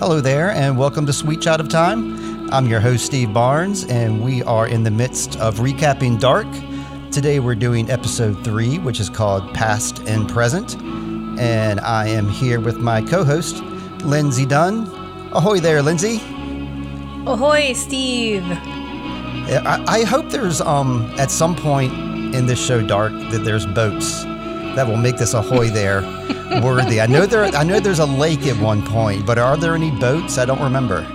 Hello there, and welcome to Sweet Child of Time. I'm your host, Steve Barnes, and we are in the midst of recapping Dark. Today we're doing episode three, which is called Past and Present. And I am here with my co host, Lindsey Dunn. Ahoy there, Lindsey. Ahoy, Steve. I, I hope there's, um, at some point in this show, Dark, that there's boats that will make this ahoy there worthy. I know there I know there's a lake at one point, but are there any boats? I don't remember.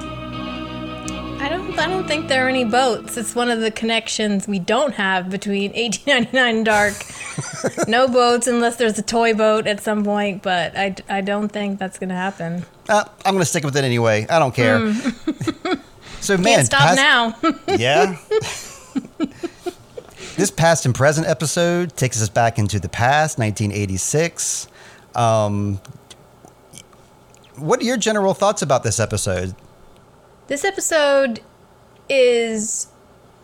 I don't I don't think there are any boats. It's one of the connections we don't have between 1899 and Dark. no boats unless there's a toy boat at some point, but I, I don't think that's going to happen. Uh, I'm going to stick with it anyway. I don't care. Mm. so man, Can't stop now. yeah. This past and present episode takes us back into the past, 1986. Um, what are your general thoughts about this episode? This episode is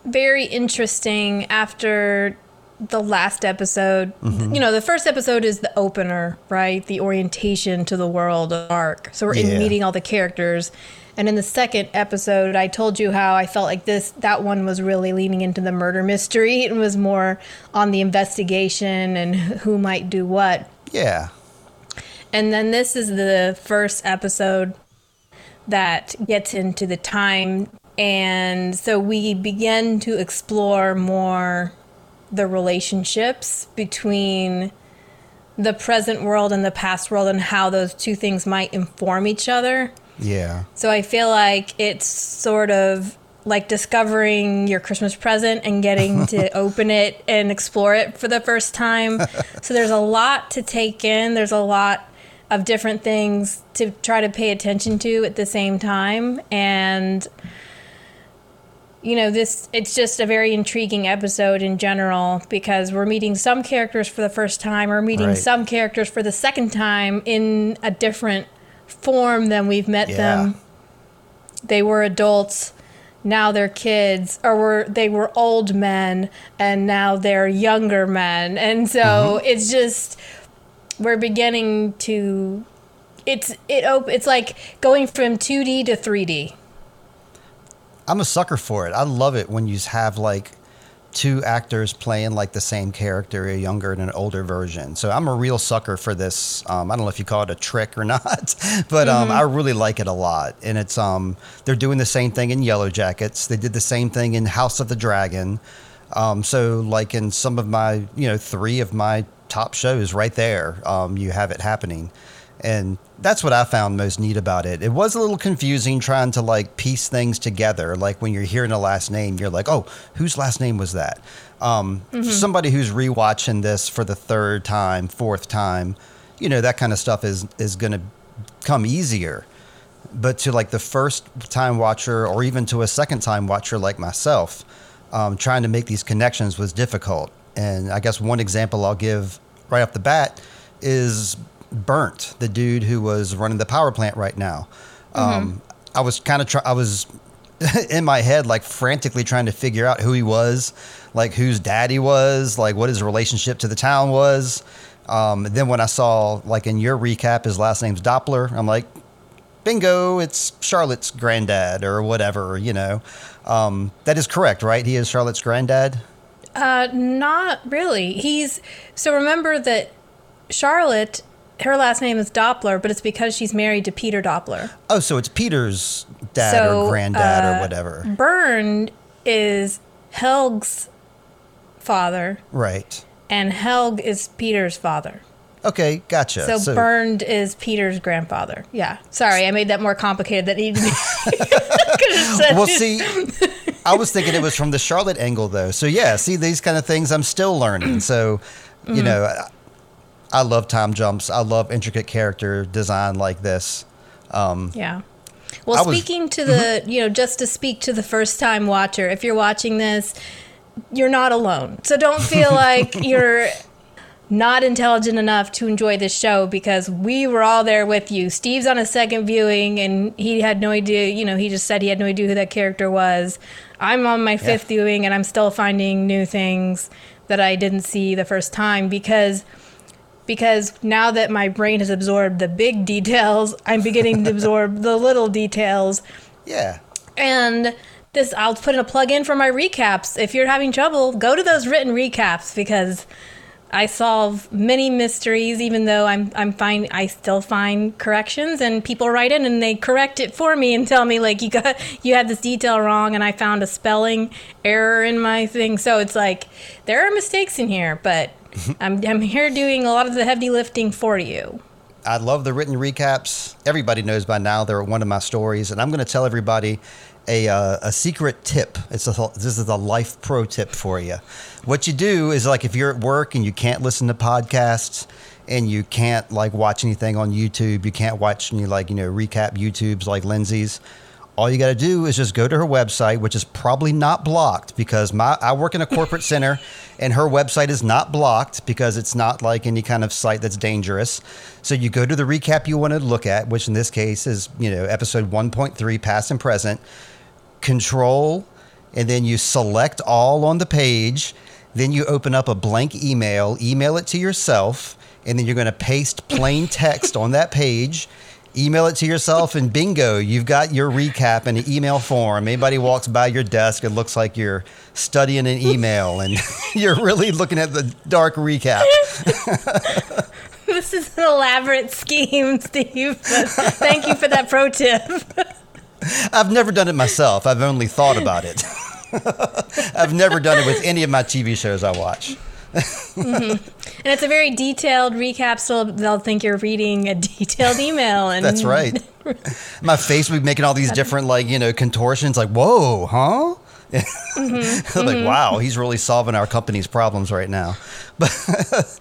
very interesting after the last episode. Mm-hmm. You know, the first episode is the opener, right? The orientation to the world of Dark. So we're Yeah. in meeting all the characters. And in the second episode, I told you how I felt like this that one was really leaning into the murder mystery and was more on the investigation and who might do what. Yeah. And then this is the first episode that gets into the time. And so we begin to explore more the relationships between the present world and the past world and how those two things might inform each other. Yeah. So I feel like it's sort of like discovering your Christmas present and getting to open it and explore it for the first time. so there's a lot to take in. There's a lot of different things to try to pay attention to at the same time and you know this it's just a very intriguing episode in general because we're meeting some characters for the first time we're meeting Right. some characters for the second time in a different form than we've met Yeah. them they were adults now they're kids or were they were old men and now they're younger men and so mm-hmm. it's just we're beginning to it's it op- it's like going from 2D to 3D I'm a sucker for it. I love it when you have like two actors playing like the same character, a younger and an older version. So I'm a real sucker for this. Um, I don't know if you call it a trick or not, but um, I really like it a lot. And it's um, they're doing the same thing in Yellow Jackets. They did the same thing in House of the Dragon. Um, so like in some of my, you know, three of my top shows right there, um, you have it happening. And that's what I found most neat about it. It was a little confusing trying to like piece things together. Like when you're hearing a last name, you're like, oh, whose last name was that? Um, for Somebody who's rewatching this for the third time, fourth time, you know, that kind of stuff is is going to come easier. But to like the first time watcher or even to a second time watcher like myself, um, trying to make these connections was difficult. And I guess one example I'll give right off the bat is Bernd, the dude who was running the power plant right now. Um, I was kind of try- I was in my head like frantically trying to figure out who he was, like whose dad he was, like what his relationship to the town was. Um, then when I saw like in your recap his last name's Doppler, I'm like, bingo, it's Charlotte's granddad or whatever, you know. Um, that is correct, right? He is Charlotte's granddad. Uh, not really. He's so remember that Charlotte, her last name is Doppler, but it's because she's married to Peter Doppler. Oh, so it's Peter's dad So, or granddad or uh, whatever. Bernd is Helge's father, Right. and Helg is Peter's father. Okay, gotcha. So, Bernd is Peter's grandfather. Yeah. Sorry, I made that more complicated than it needed to be. Well, see, I was thinking it was from the Charlotte angle, though. So yeah, see these kind of things I'm still learning. So, Mm-hmm. you know, I, love time jumps. I love intricate character design like this. Um, Yeah. Well, I was- speaking to the, you know, just to speak to the first time watcher, if you're watching this, you're not alone. So don't feel like you're not intelligent enough to enjoy this show because we were all there with you. Steve's on a second viewing and he had no idea, you know, he just said he had no idea who that character was. I'm on my fifth viewing and I'm still finding new things that I didn't see the first time because because now that my brain has absorbed the big details, I'm beginning to absorb the little details. Yeah. And this, I'll put in a plug in for my recaps. If you're having trouble, go to those written recaps because I solve many mysteries, even though I'm I'm fine. I still find corrections, and people write in and they correct it for me and tell me like you got you had this detail wrong, and I found a spelling error in my thing. So it's like there are mistakes in here, but I'm I'm here doing a lot of the heavy lifting for you. I love the written recaps. Everybody knows by now they're one of my stories, and I'm going to tell everybody a, uh, a secret tip. It's a, this is a life pro tip for you. What you do is like if you're at work and you can't listen to podcasts and you can't like watch anything on YouTube, you can't watch any like you know recap YouTubes like Lindsey's. All you got to do is just go to her website, which is probably not blocked because my I work in a corporate center, and her website is not blocked because it's not like any kind of site that's dangerous. So you go to the recap you want to look at, which in this case is you know episode 1.3, past and present control, and then you select all on the page. Then you open up a blank email, email it to yourself, and then you're going to paste plain text on that page. Email it to yourself, and bingo, you've got your recap in an email form. Anybody walks by your desk, it looks like you're studying an email, and you're really looking at the dark recap. this is an elaborate scheme, Steve. thank you for that pro tip. I've never done it myself. I've only thought about it. I've never done it with any of my TV shows I watch. Mm-hmm. And it's a very detailed recap, so they'll think you're reading a detailed email. And that's right. My face will be making all these different, like you know, contortions. Like, whoa, huh? Mm-hmm. like, mm-hmm. wow, he's really solving our company's problems right now. But,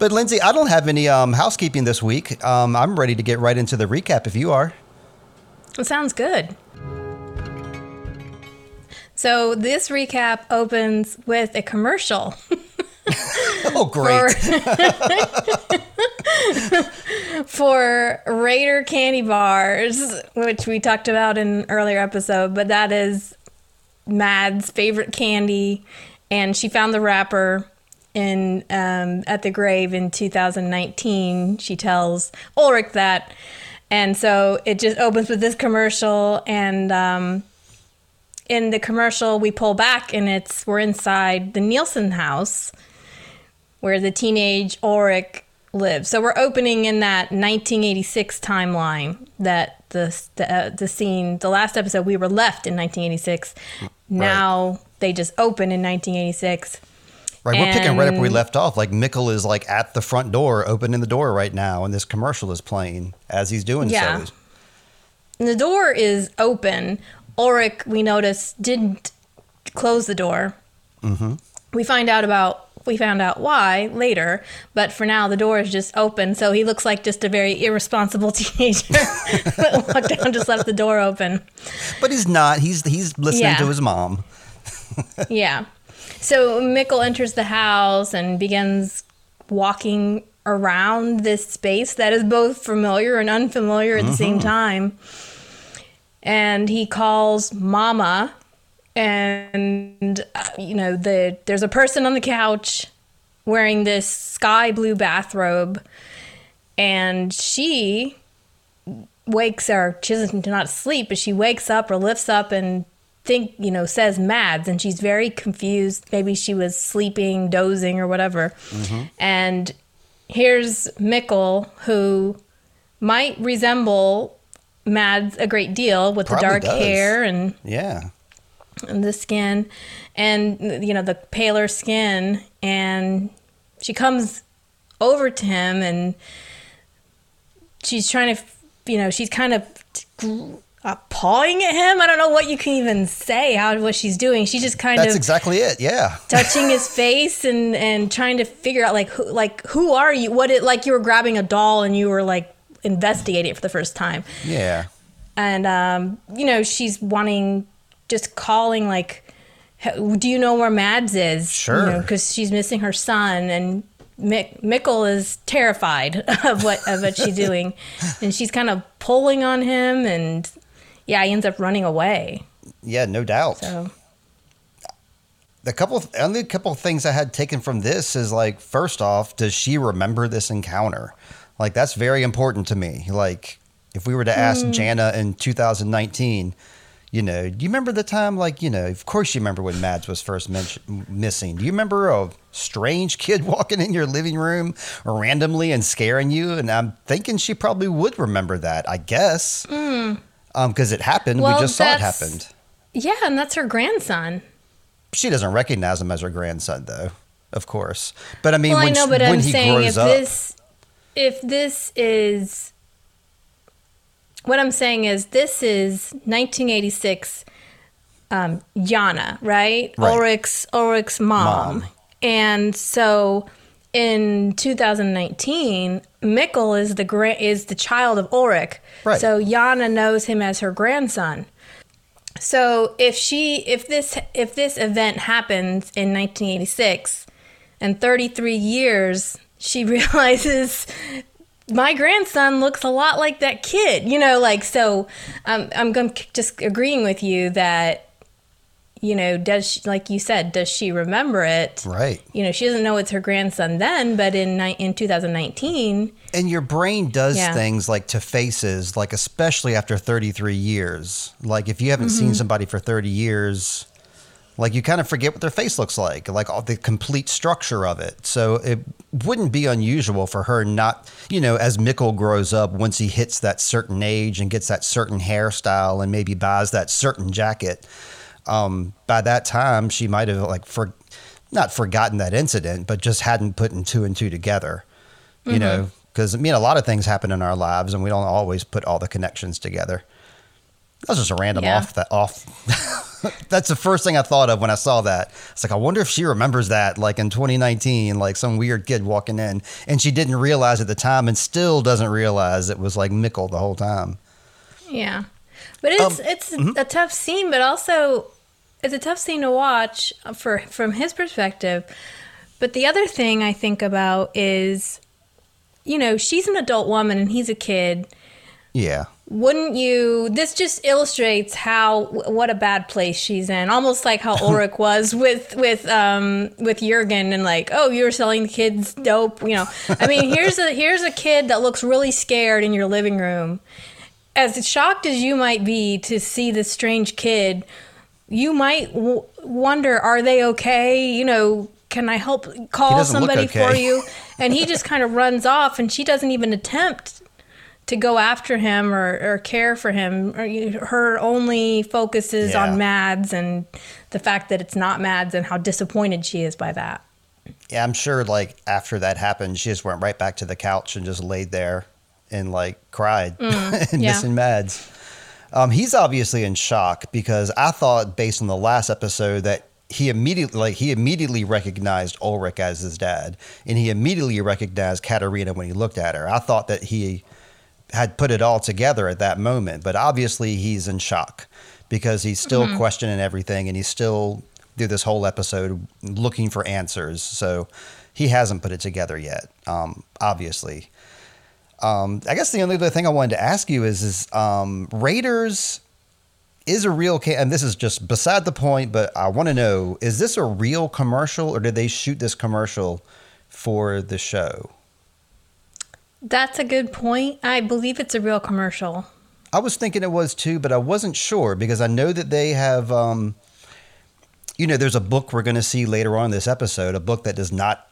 but Lindsey, I don't have any um, housekeeping this week. Um, I'm ready to get right into the recap if you are. It sounds good. So this recap opens with a commercial. oh, great. For, for Raider candy bars, which we talked about in an earlier episode, but that is Mad's favorite candy. And she found the wrapper in um, at the grave in 2019. She tells Ulrich that and so it just opens with this commercial, and um, in the commercial we pull back, and it's we're inside the Nielsen house where the teenage Ulrich lives. So we're opening in that 1986 timeline that the the, uh, the scene, the last episode we were left in 1986. Right. Now they just open in 1986 Right, and we're picking right up where we left off. Like Mikkel is like at the front door, opening the door right now, and this commercial is playing as he's doing yeah. so. The door is open. Ulrich, we notice, didn't close the door. Mm-hmm. We find out about we found out why later, but for now the door is just open, so he looks like just a very irresponsible teenager that walked down, just left the door open. But he's not. He's he's listening yeah. to his mom. yeah. So Mikkel enters the house and begins walking around this space that is both familiar and unfamiliar at mm-hmm. the same mm-hmm. time. And he calls Mama, and uh, you know the there's a person on the couch wearing this sky blue bathrobe, and she wakes or she's not asleep, but she wakes up or lifts up and think, you know, says Mads and she's very confused. Maybe she was sleeping, dozing, or whatever. Mm-hmm. And here's Mikkel, who might resemble Mads a great deal with Probably the dark does. hair and yeah, the skin, and you know the paler skin. And she comes over to him and she's trying to, you know, she's kind of uh, pawing at him. I don't know what you can even say. How what she's doing? She's just kind of That's exactly it. Yeah, touching his face and and trying to figure out like who like who are you? What it like you were grabbing a doll and you were like investigating it for the first time. Yeah, and um, you know she's wanting just calling like, do you know where Mads is? Sure, because you know, she's missing her son and Mick, Mikkel is terrified of what of what she's doing, and she's kind of pulling on him, and yeah, he ends up running away. Yeah, no doubt. So the couple only couple of things I had taken from this is like first off, does she remember this encounter? Like that's very important to me. Like if we were to ask Hmm. Jana in 2019, you know, do you remember the time? Like you know, of course you remember when Mads was first mention- missing. Do you remember a strange kid walking in your living room randomly and scaring you? And I'm thinking she probably would remember that. I guess. Um, because it happened. Well, we just saw it happened. Yeah, and that's her grandson. She doesn't recognize him as her grandson, though. Of course, but I mean, well, when, I know, but when I'm he saying grows if up, this, if this is, what I'm saying is this is 1986, um, Jana, right? Right. Ulrich's Ulrich's mom. Mom. and so in 2019, Mikkel is the gra- is the child of Ulrich. Right. So Jana knows him as her grandson. So if she if this if this event happens in 1986 and 33 years she realizes my grandson looks a lot like that kid you know like so um, i'm going just agreeing with you that you know does she, like you said does she remember it right? you know she doesn't know it's her grandson then but in in 2019 And your brain does Yeah. things like to faces, like especially after 33 years. Like if you haven't Mm-hmm. seen somebody for 30 years, like you kind of forget what their face looks like, like all the complete structure of it. So it wouldn't be unusual for her not, you know, as Mikkel grows up, once he hits that certain age and gets that certain hairstyle and maybe buys that certain jacket, um, by that time she might have like for not forgotten that incident, but just hadn't put in two and two together. You know, because I mean, a lot of things happen in our lives, and we don't always put all the connections together. That's just a random Yeah. off that off. That's the first thing I thought of when I saw that. It's like I wonder if she remembers that, like in 2019, like some weird kid walking in, and she didn't realize at the time, and still doesn't realize it was like Mikkel the whole time. Yeah, but it's Um, it's a tough scene, but also it's a tough scene to watch for from his perspective. But the other thing I think about is, you know, she's an adult woman and he's a kid. Yeah, Wouldn't you? This just illustrates how what a bad place she's in. Almost like how Ulrich was with with um with Jurgen and like, oh, you're selling the kids dope. You know, I mean, here's a here's a kid that looks really scared in your living room. As shocked as you might be to see this strange kid, you might w- wonder, are they okay? You know, can I help call somebody for you? And he just kind of runs off, and she doesn't even attempt to go after him or, or care for him. Her only focuses Yeah. on Mads and the fact that it's not Mads and how disappointed she is by that. yeah. I'm sure. Like after that happened, she just went right back to the couch and just laid there and like cried and Mm, yeah. missing Mads. Um, he's obviously in shock because I thought, based on the last episode, that he immediately like he immediately recognized Ulrich as his dad, and he immediately recognized Katarina when he looked at her. I thought that he had put it all together at that moment, but obviously he's in shock because he's still Mm-hmm. questioning everything, and he's still through this whole episode looking for answers. So he hasn't put it together yet. Um, obviously. Um, I guess the only other thing I wanted to ask you is, is um, Raiders is a real, ca- and this is just beside the point, but I want to know: is this a real commercial, or did they shoot this commercial for the show? That's a good point. I believe it's a real commercial. I was thinking it was too, but I wasn't sure because I know that they have, um, you know, there's a book we're going to see later on in this episode, a book that does not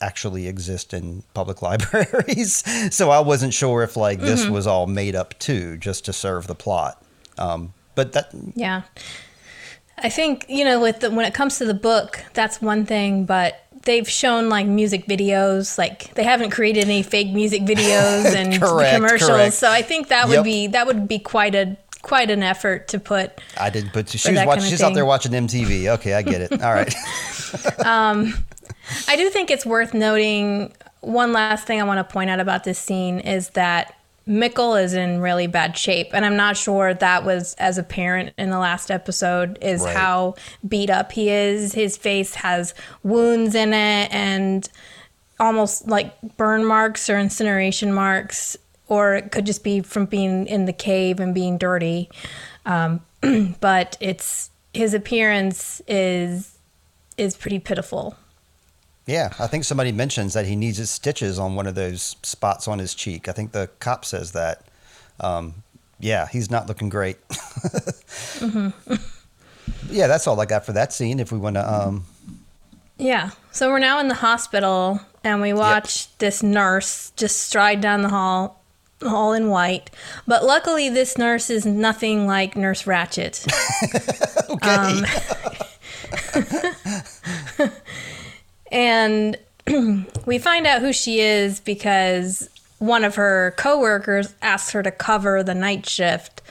actually exist in public libraries. so I wasn't sure if like this was all made up too, just to serve the plot. Um, but that, Yeah. I think, you know, with the, when it comes to the book, that's one thing, but they've shown like music videos, like they haven't created any fake music videos and Correct, commercials. correct. So I think that would Yep. be that would be quite a quite an effort to put I did, but she was watching, kind of she's out there watching MTV. Okay, I get it. All right. um, I do think it's worth noting one last thing I want to point out about this scene is that Mikkel is in really bad shape. And I'm not sure that was as apparent in the last episode, is Right. how beat up he is. His face has wounds in it and almost like burn marks or incineration marks, or it could just be from being in the cave and being dirty. Um, but it's his appearance is is pretty pitiful. Yeah, I think somebody mentions that he needs his stitches on one of those spots on his cheek. I think the cop says that. Um, yeah, he's not looking great. mm-hmm. yeah, that's all I got for that scene. If we want to. Um... Yeah, so we're now in the hospital, and we watch yep. this nurse just stride down the hall, all in white. But luckily, this nurse is nothing like Nurse Ratched. um, and we find out who she is because one of her coworkers asks her to cover the night shift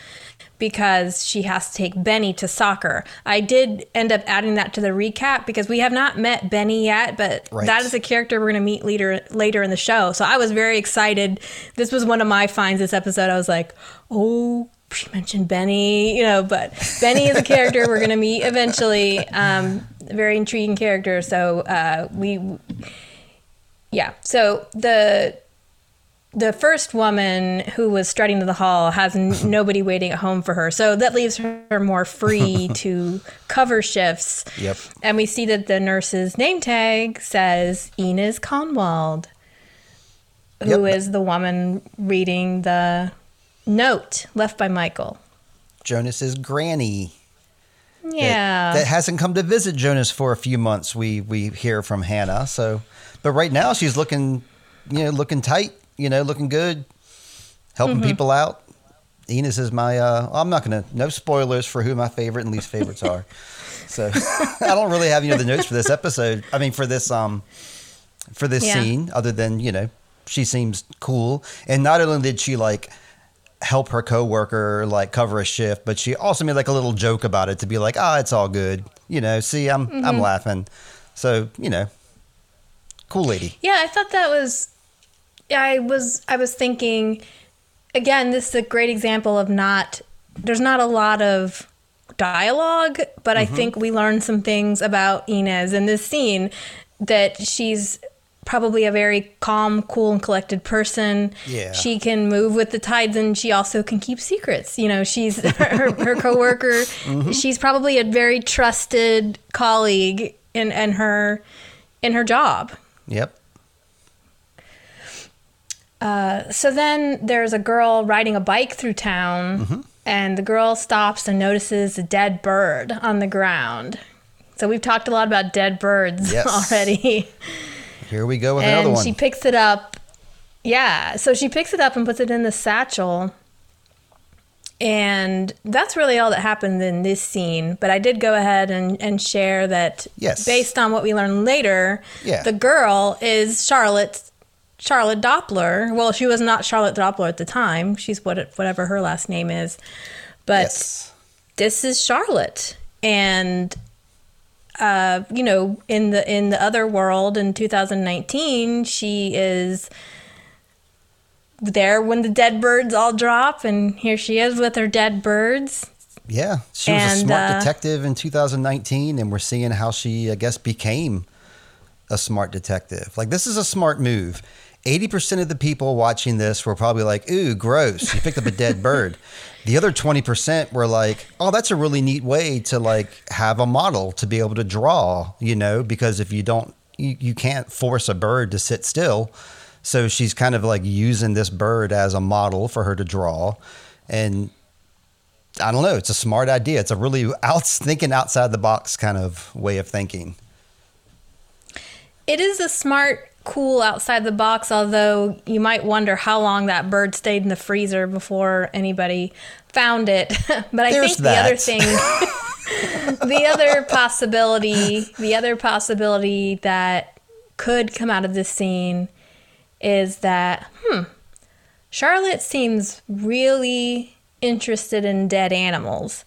because she has to take Benny to soccer. I did end up adding that to the recap because we have not met Benny yet, but right. that is a character we're going to meet later later in the show. So I was very excited. This was one of my finds this episode. I was like, "Oh, she mentioned Benny, you know, but Benny is a character we're going to meet eventually. Um, very intriguing character. So uh, we, yeah. So the the first woman who was strutting to the hall has n- nobody waiting at home for her. So that leaves her more free to cover shifts. Yep. And we see that the nurse's name tag says Ines Kahnwald, who yep. is the woman reading the note left by Michael. Jonas's granny. Yeah. That, that, hasn't come to visit Jonas for a few months. We we hear from Hannah. So, but right now she's looking, you know, looking tight you know, looking good, helping mm-hmm. people out. Ines is my. Uh, I'm not gonna. No spoilers for who my favorite and least favorites are. So I don't really have any other notes for this episode. I mean, for this um, for this yeah. scene, other than you know, she seems cool, and not only did she like help her coworker like cover a shift, but she also made like a little joke about it to be like, ah, oh, it's all good. You know, see, I'm mm-hmm. I'm laughing. So you know, cool lady. Yeah, I thought that was I was I was thinking again, this is a great example of not there's not a lot of dialogue, but mm-hmm. I think we learned some things about Ines in this scene that she's probably a very calm, cool, and collected person. Yeah. She can move with the tides and she also can keep secrets. You know, she's her, her coworker. mm-hmm. She's probably a very trusted colleague in, in her in her job. Yep. Uh, so then there's a girl riding a bike through town, mm-hmm. and the girl stops and notices a dead bird on the ground. So we've talked a lot about dead birds yes. already. Here we go with and another one. She picks it up. Yeah, so she picks it up and puts it in the satchel. And that's really all that happened in this scene. But I did go ahead and, and share that yes. based on what we learned later, yeah. the girl is Charlotte's Charlotte Doppler. Well, she was not Charlotte Doppler at the time. She's what whatever her last name is. But yes. this is Charlotte. And uh, you know, in the in the other world in 2019, she is there when the dead birds all drop and here she is with her dead birds. Yeah, she was and, a smart uh, detective in 2019 and we're seeing how she I guess became a smart detective. Like this is a smart move 80% of the people watching this were probably like, ooh, gross. You picked up a dead bird. The other 20% were like, oh, that's a really neat way to like have a model to be able to draw, you know, because if you don't, you, you can't force a bird to sit still. So she's kind of like using this bird as a model for her to draw. And I don't know, it's a smart idea. It's a really out, thinking outside the box kind of way of thinking. It is a smart cool outside the box, although you might wonder how long that bird stayed in the freezer before anybody found it. but I There's think that. the other thing, the other possibility, the other possibility that could come out of this scene is that, hmm, Charlotte seems really interested in dead animals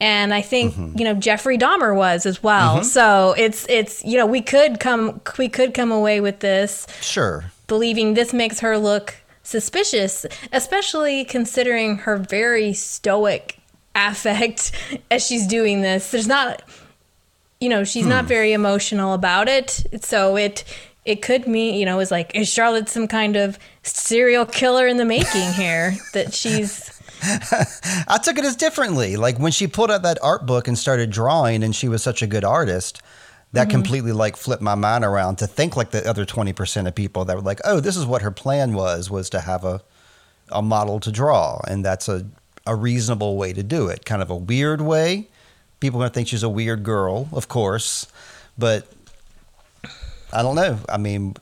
and I think mm-hmm. you know Jeffrey Dahmer was as well. Mm-hmm. So it's it's you know we could come we could come away with this sure believing this makes her look suspicious, especially considering her very stoic affect as she's doing this. There's not you know she's hmm. not very emotional about it, so it it could mean you know is like is Charlotte some kind of serial killer in the making here that she's I took it as differently. Like when she pulled out that art book and started drawing, and she was such a good artist. that mm-hmm. completely like flipped my mind around to think like the other 20% of people that were like, oh, this is what her plan was, was to have a, a model to draw. And that's a, a reasonable way to do it. Kind of a weird way. People are going to think she's a weird girl, of course. But I don't know. I mean,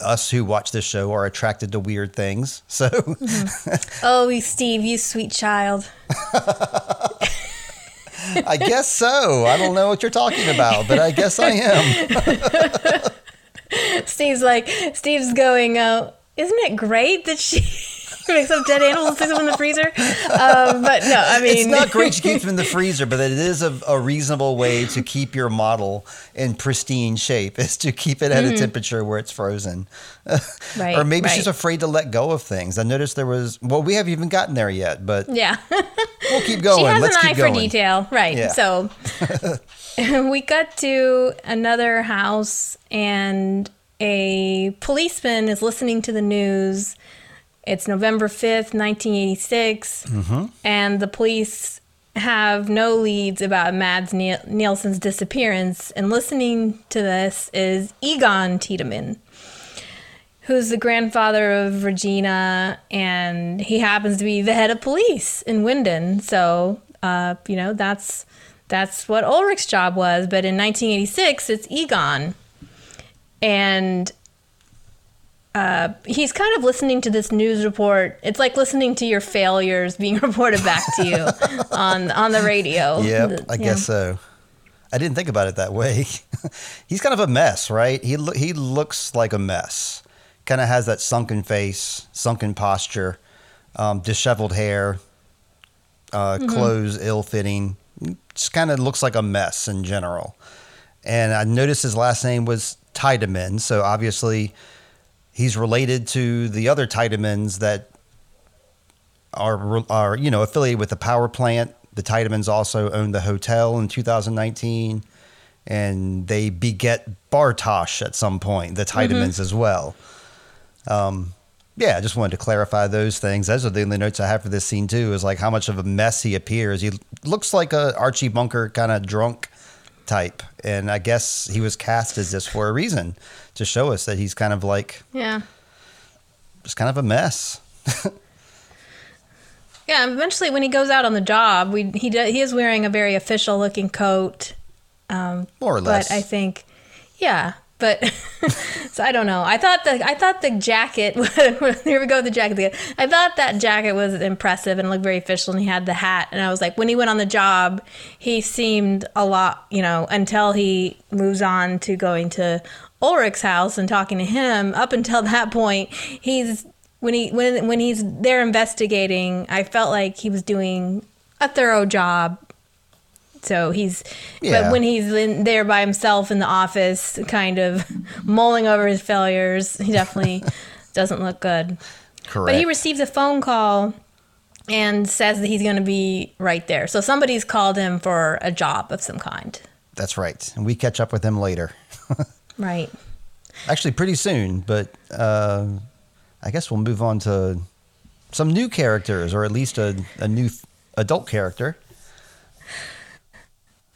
us who watch this show are attracted to weird things. So Oh, Steve, you sweet child. I guess so. I don't know what you're talking about, but I guess I am. Steve's like, Steve's going, uh, isn't it great that she makes up dead animals and sticks them in the freezer? Um, but no, I mean, it's not great to keep them in the freezer, but it is a, a reasonable way to keep your model in pristine shape is to keep it at a temperature where it's frozen. Mm-hmm. Right, or maybe right. she's afraid to let go of things. I noticed there was, well, we haven't even gotten there yet, but Yeah. we'll keep going. she has Let's an keep eye going. for detail. Right. Yeah. So we got to another house, and a policeman is listening to the news. It's November 5th, 1986, Mm-hmm. and the police have no leads about Mads Niel- Nielsen's disappearance. And listening to this is Egon Tiedemann, who's the grandfather of Regina, and he happens to be the head of police in Winden. So, uh, you know, that's that's what Ulrich's job was. But in 1986, it's Egon, and uh, he's kind of listening to this news report. It's like listening to your failures being reported back to you on on the radio. Yep, The- I yeah. guess so. I didn't think about it that way. He's kind of a mess, right? He lo- he looks like a mess. Kind of has that sunken face, sunken posture, um, disheveled hair, uh, Mm-hmm. clothes ill-fitting. Just kind of looks like a mess in general. And I noticed his last name was Tiedemann, so obviously he's related to the other Tiedemanns that are are you know affiliated with the power plant. The Tiedemanns also own the hotel in 2019, and they beget Bartosz at some point. The Tiedemanns as well. Um, yeah, I just wanted to clarify those things. Those are the only notes I have for this scene too. Is like how much of a mess he appears. He looks like a Archie Bunker kind of drunk type, and I guess he was cast as this for a reason to show us that he's kind of like yeah. just kind of a mess. Yeah, eventually when he goes out on the job, we he do, he is wearing a very official looking coat. Um, More or less. But I think, yeah, but so I don't know. I thought the I thought the jacket. here we go with the jacket again. I thought that jacket was impressive and looked very official, and he had the hat. And I was like, when he went on the job, he seemed a lot, you know, until he moves on to going to Ulrich's house and talking to him. Up until that point, he's when he when when he's there investigating. I felt like he was doing a thorough job so he's, Yeah. but when he's in there by himself in the office, kind of mulling over his failures, he definitely doesn't look good. Correct. But he receives a phone call and says that he's going to be right there. So somebody's called him for a job of some kind. That's right. And we catch up with him later. Right. Actually, pretty soon, but uh, I guess we'll move on to some new characters, or at least a, a new adult character.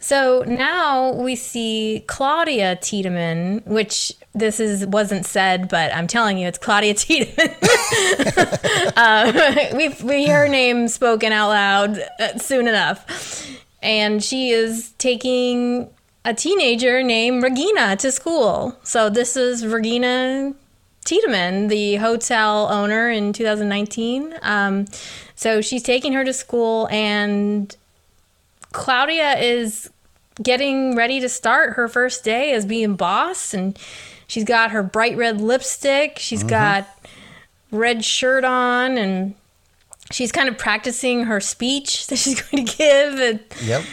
So now we see Claudia Tiedemann, which this is wasn't said, but I'm telling you, it's Claudia Tiedemann. uh, we we hear her name spoken out loud uh, soon enough, and she is taking a teenager named Regina to school. So this is Regina Tiedemann, the hotel owner in 2019. Um, so she's taking her to school and Claudia is getting ready to start her first day as being boss, and she's got her bright red lipstick. She's mm-hmm. got red shirt on, and she's kind of practicing her speech that she's going to give, and, Yep.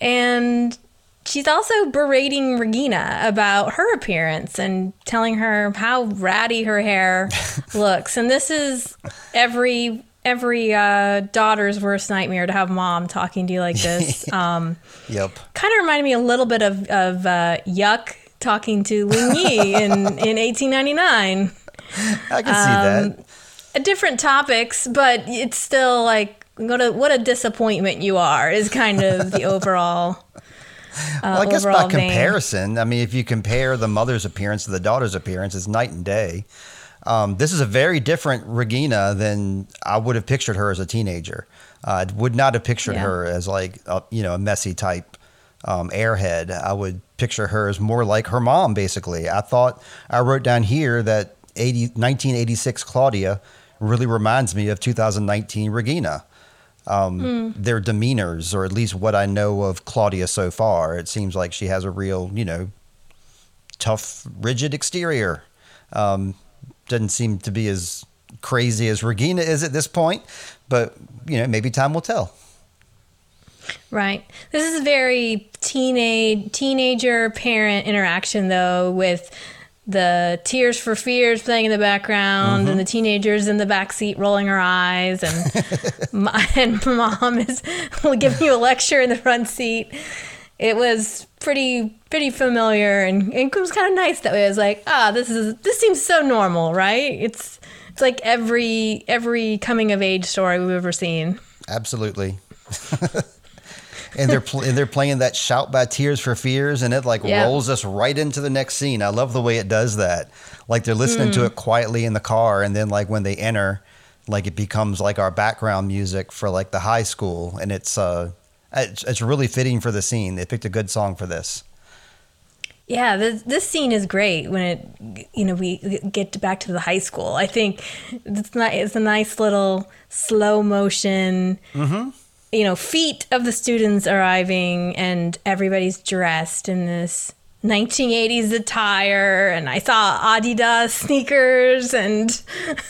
and she's also berating Regina about her appearance and telling her how ratty her hair looks. And this is every every uh, daughter's worst nightmare to have mom talking to you like this. Um, Yep. kind of reminded me a little bit of of uh, Yuck talking to Ling Yi in in 1899. I can see that. Uh, Different topics, but it's still like what a what a disappointment you are is kind of the overall well, I guess by vein. comparison, I mean, if you compare the mother's appearance to the daughter's appearance, it's night and day. Um, this is a very different Regina than I would have pictured her as a teenager. I would not have pictured Yeah. her as like a, you know a messy type um, airhead. I would picture her as more like her mom. Basically, I thought I wrote down here that 80, 1986 Claudia really reminds me of 2019 Regina. Um, Their demeanors, or at least what I know of Claudia so far, it seems like she has a real you know tough, rigid exterior. Um, doesn't seem to be as crazy as Regina is at this point, but you know, maybe time will tell. Right. This is a very teenage teenager parent interaction though with the Tears for Fears playing in the background and mm-hmm. the teenagers in the back seat rolling her eyes and my, and mom is giving you a lecture in the front seat. It was pretty pretty familiar and, and it was kind of nice that way. I was like, ah, this is this seems so normal, right? It's it's like every every coming of age story we've ever seen. Absolutely. and they're pl- and they're playing that shout by Tears for Fears, and it like Yeah. rolls us right into the next scene. I love the way it does that. Like they're listening to it quietly in the car, and then like when they enter, like it becomes like our background music for like the high school, and it's uh, it's, it's really fitting for the scene. They picked a good song for this. Yeah, this, this scene is great when it, you know, we get back to the high school. I think it's not, it's a nice little slow motion, mm-hmm. you know, feet of the students arriving and everybody's dressed in this 1980s attire. And I saw Adidas sneakers and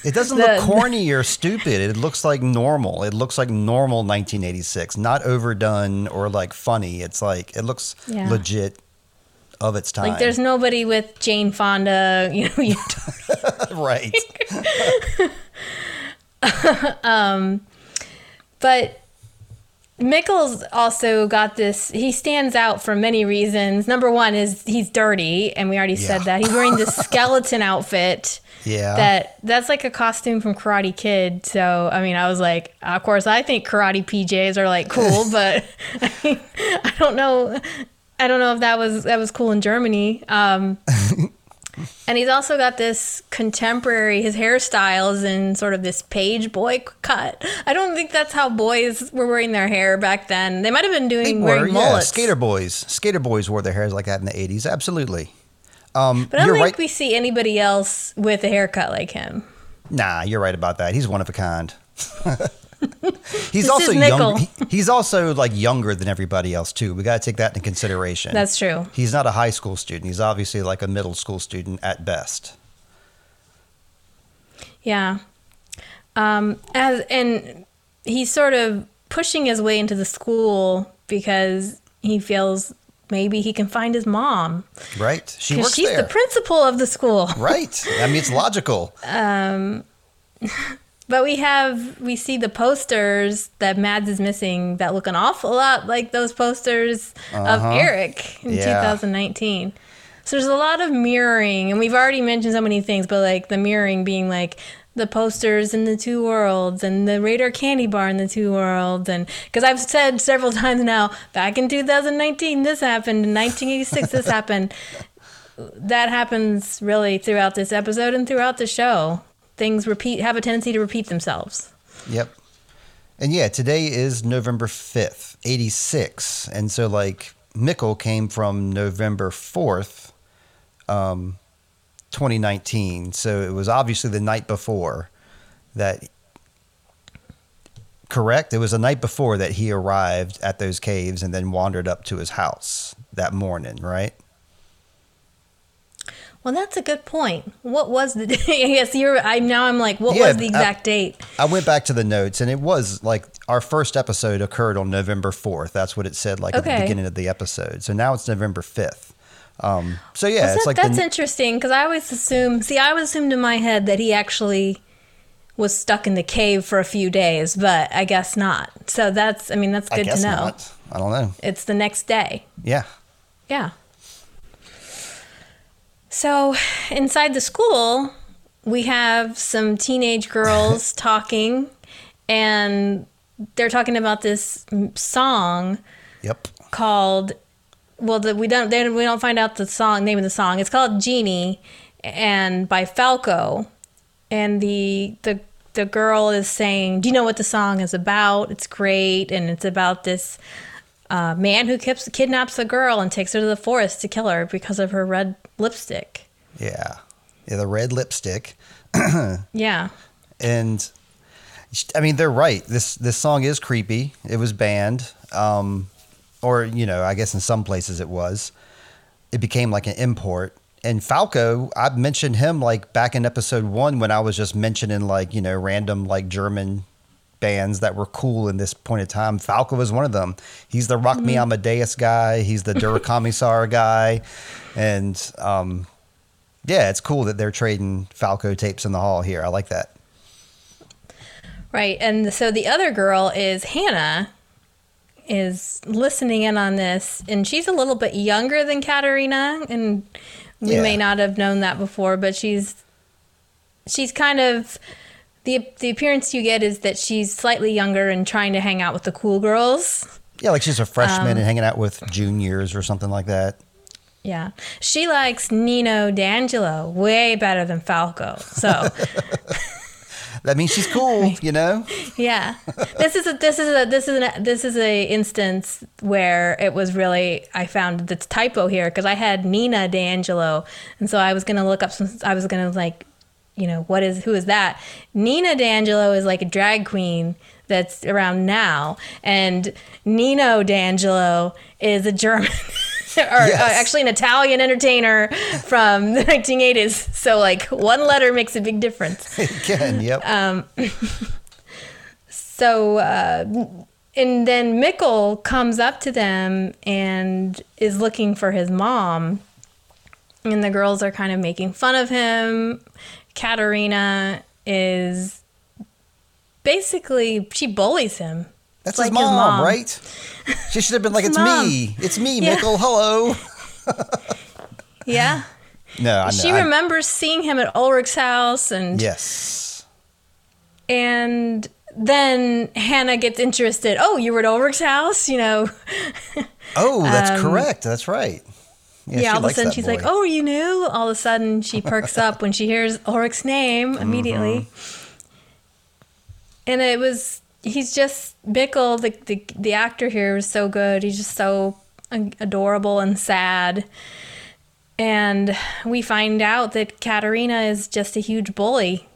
It doesn't The- look corny or stupid. It looks like normal. It looks like normal 1986, not overdone or like funny. It's like it looks Yeah. legit of its time. like there's nobody with Jane Fonda, you know, you right. Um, but Mikkel's also got this. He stands out for many reasons. Number one is he's dirty, and we already said that. He's wearing this skeleton outfit. Yeah. That that's like a costume from Karate Kid. So I mean, I was like, of course, I think karate PJs are like cool, but I, mean, I don't know. I don't know if that was that was cool in Germany. Um, and he's also got this contemporary. His hairstyles and sort of this page boy cut. I don't think that's how boys were wearing their hair back then. They might have been doing were, wearing yeah. mullets. Skater boys. Skater boys wore their hairs like that in the 80s. Absolutely. Um, but I don't think right. we see anybody else with a haircut like him. Nah, you're right about that. He's one of a kind. he's This also young. He- He's also like younger than everybody else too. We got to take that into consideration. That's true. He's not a high school student. He's obviously like a middle school student at best. Yeah. Um, as and he's sort of pushing his way into the school because he feels maybe he can find his mom Right? She works she's there. the principal of the school. right. I mean, it's logical. But we have we see the posters that Mads is missing that look an awful lot like those posters of Uh-huh. Eric in Yeah. 2019. So there's a lot of mirroring, and we've already mentioned so many things, but like the mirroring being like the posters in the two worlds and the Raider candy bar in the two worlds, and because I've said several times now, back in 2019 this happened, in 1986 this happened. That happens really throughout this episode and throughout the show. Things repeat have a tendency to repeat themselves. Yep. And yeah, today is November 5th, 86. And so, like, Mikkel came from November 4th, um, 2019. So it was obviously the night before that. Correct? It was the night before that he arrived at those caves and then wandered up to his house that morning, right? Well, that's a good point. What was the? I guess you're. I now I'm like, what Yeah, was the I- exact date? I went back to the notes and it was like our first episode occurred on November 4th. That's what it said like at the beginning of the episode. So now it's November 5th. Um, so yeah, it's that- like that's the, interesting because I always assume. See, I always assumed in my head that he actually was stuck in the cave for a few days, but I guess not. So that's. I mean, that's I good to know. not. I don't know. It's the next day. Yeah. Yeah. So inside the school, we have some teenage girls talking, and they're talking about this song Yep. called well, the, we don't they, we don't find out the song name of the song. It's called Jeanny, and by Falco, and the the the girl is saying, "Do you know what the song is about? It's great, and it's about this." Uh, man who kips, kidnaps a girl and takes her to the forest to kill her because of her red lipstick. Yeah. Yeah, the red lipstick. Yeah. and I mean they're right. This this song is creepy. It was banned, um, or you know, I guess in some places it was. It became like an import. And Falco, I mentioned him like back in episode one when I was just mentioning like you know random like German bands that were cool in this point in time. Falco was one of them. He's the Rock Me Amadeus guy. He's the Der Kommissar guy, and um, yeah, it's cool that they're trading Falco tapes in the hall here. I like that. Right. And so the other girl is Hannah is listening in on this and she's a little bit younger than Katerina and we Yeah. may not have known that before, but she's she's kind of the the appearance you get is that she's slightly younger and trying to hang out with the cool girls. Yeah, like she's a freshman Um, and hanging out with juniors or something like that. Yeah. She likes Nino D'Angelo way better than Falco. So That means she's cool, you know? Yeah, this is a this is a this is an this is a instance where it was really I found the typo here because I had Nina D'Angelo, and so I was gonna look up some. I was gonna like, you know, what is who is that? Nina D'Angelo is like a drag queen that's around now, and Nino D'Angelo is a German. Or uh, actually, an Italian entertainer from the 1980s. So, like, one letter makes a big difference. Again, yep. Um, So, uh, and then Mikkel comes up to them and is looking for his mom. And the girls are kind of making fun of him. Katerina is basically, she bullies him. That's like his, his mom, mom. right? She should have been like, It's mom. me. It's me, Yeah. Hello. Yeah. No, I know. She I- remembers seeing him at Ulrich's house and yes. and then Hannah gets interested. Oh, you were at Ulrich's house, you know. Oh, that's Um, correct. That's right. Yeah, she all of a sudden she's boy. like, "Oh, are you new?" All of a sudden she perks up when she hears Ulrich's name immediately. Mm-hmm. And it was he's just Mikkel, the, the the actor here was so good. He's just so adorable and sad. And we find out that Katerina is just a huge bully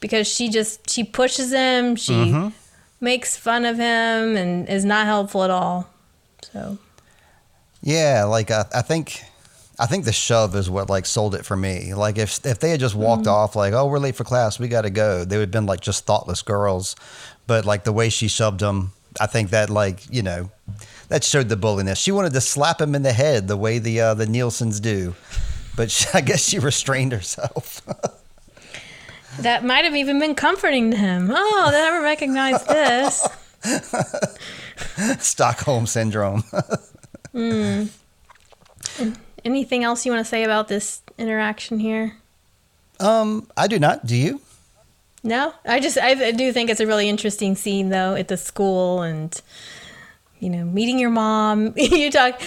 because she just she pushes him, she Mm-hmm. makes fun of him and is not helpful at all. So Yeah, like I, I think, I think the shove is what like sold it for me. Like if if they had just walked Mm-hmm. off, like oh we're late for class, we got to go, they would have been like just thoughtless girls. But like the way she shoved them, I think that like you know, that showed the bulliness. She wanted to slap him in the head the way the uh, the Nielsen's do, but she, I guess she restrained herself. That might have even been comforting to him. Oh, they never recognized this. Stockholm syndrome. Anything else you want to say about this interaction here? um, I do not. Do you? No, I just I, do think it's a really interesting scene though at the school and you know meeting your mom. you talk.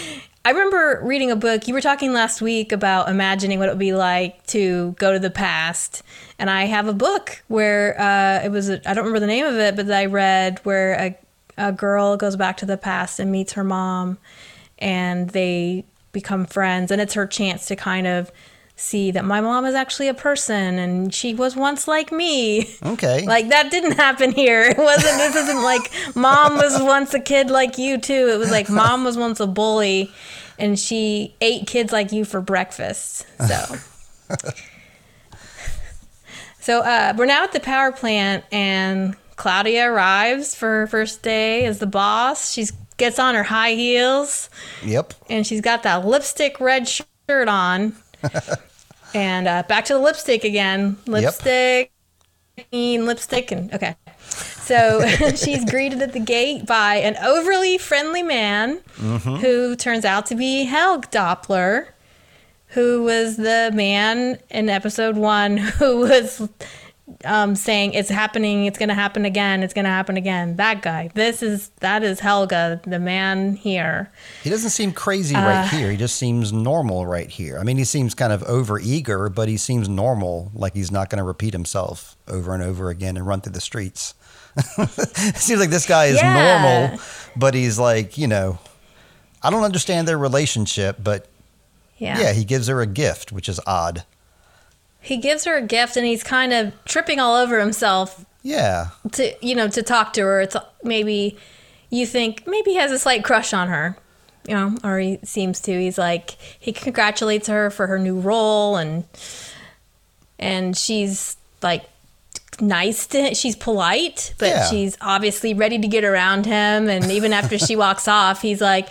I remember reading a book. You were talking last week about imagining what it would be like to go to the past, and I have a book where uh, it was. I I don't remember the name of it, but that I read where a a girl goes back to the past and meets her mom, and they become friends, and it's her chance to kind of see that my mom is actually a person and she was once like me. Okay. Like that didn't happen here. It wasn't this isn't like mom was once a kid like you too. It was like mom was once a bully and she ate kids like you for breakfast. So So uh, we're now at the power plant and Claudia arrives for her first day as the boss. She gets on her high heels yep. and she's got that lipstick red shirt on. and uh, back to the lipstick again. Lipstick, green lipstick, and okay. So she's greeted at the gate by an overly friendly man who turns out to be Helge Doppler, who was the man in episode one who was um, saying it's happening, it's gonna happen again, it's gonna happen again. That guy. This is that is Helge, the man here. He doesn't seem crazy right here. He just seems normal right here. I mean, he seems kind of over eager, but he seems normal, like he's not going to repeat himself over and over again and run through the streets. it seems like this guy is Yeah. normal, but he's like, you know, I don't understand their relationship, but Yeah. yeah, he gives her a gift, which is odd. He gives her a gift and he's kind of tripping all over himself Yeah. to you know to talk to her. It's maybe you think maybe he has a slight crush on her, you know, or he seems to. He's like he congratulates her for her new role and and she's like nice to him. She's polite, but Yeah. she's obviously ready to get around him. And even after she walks off, he's like.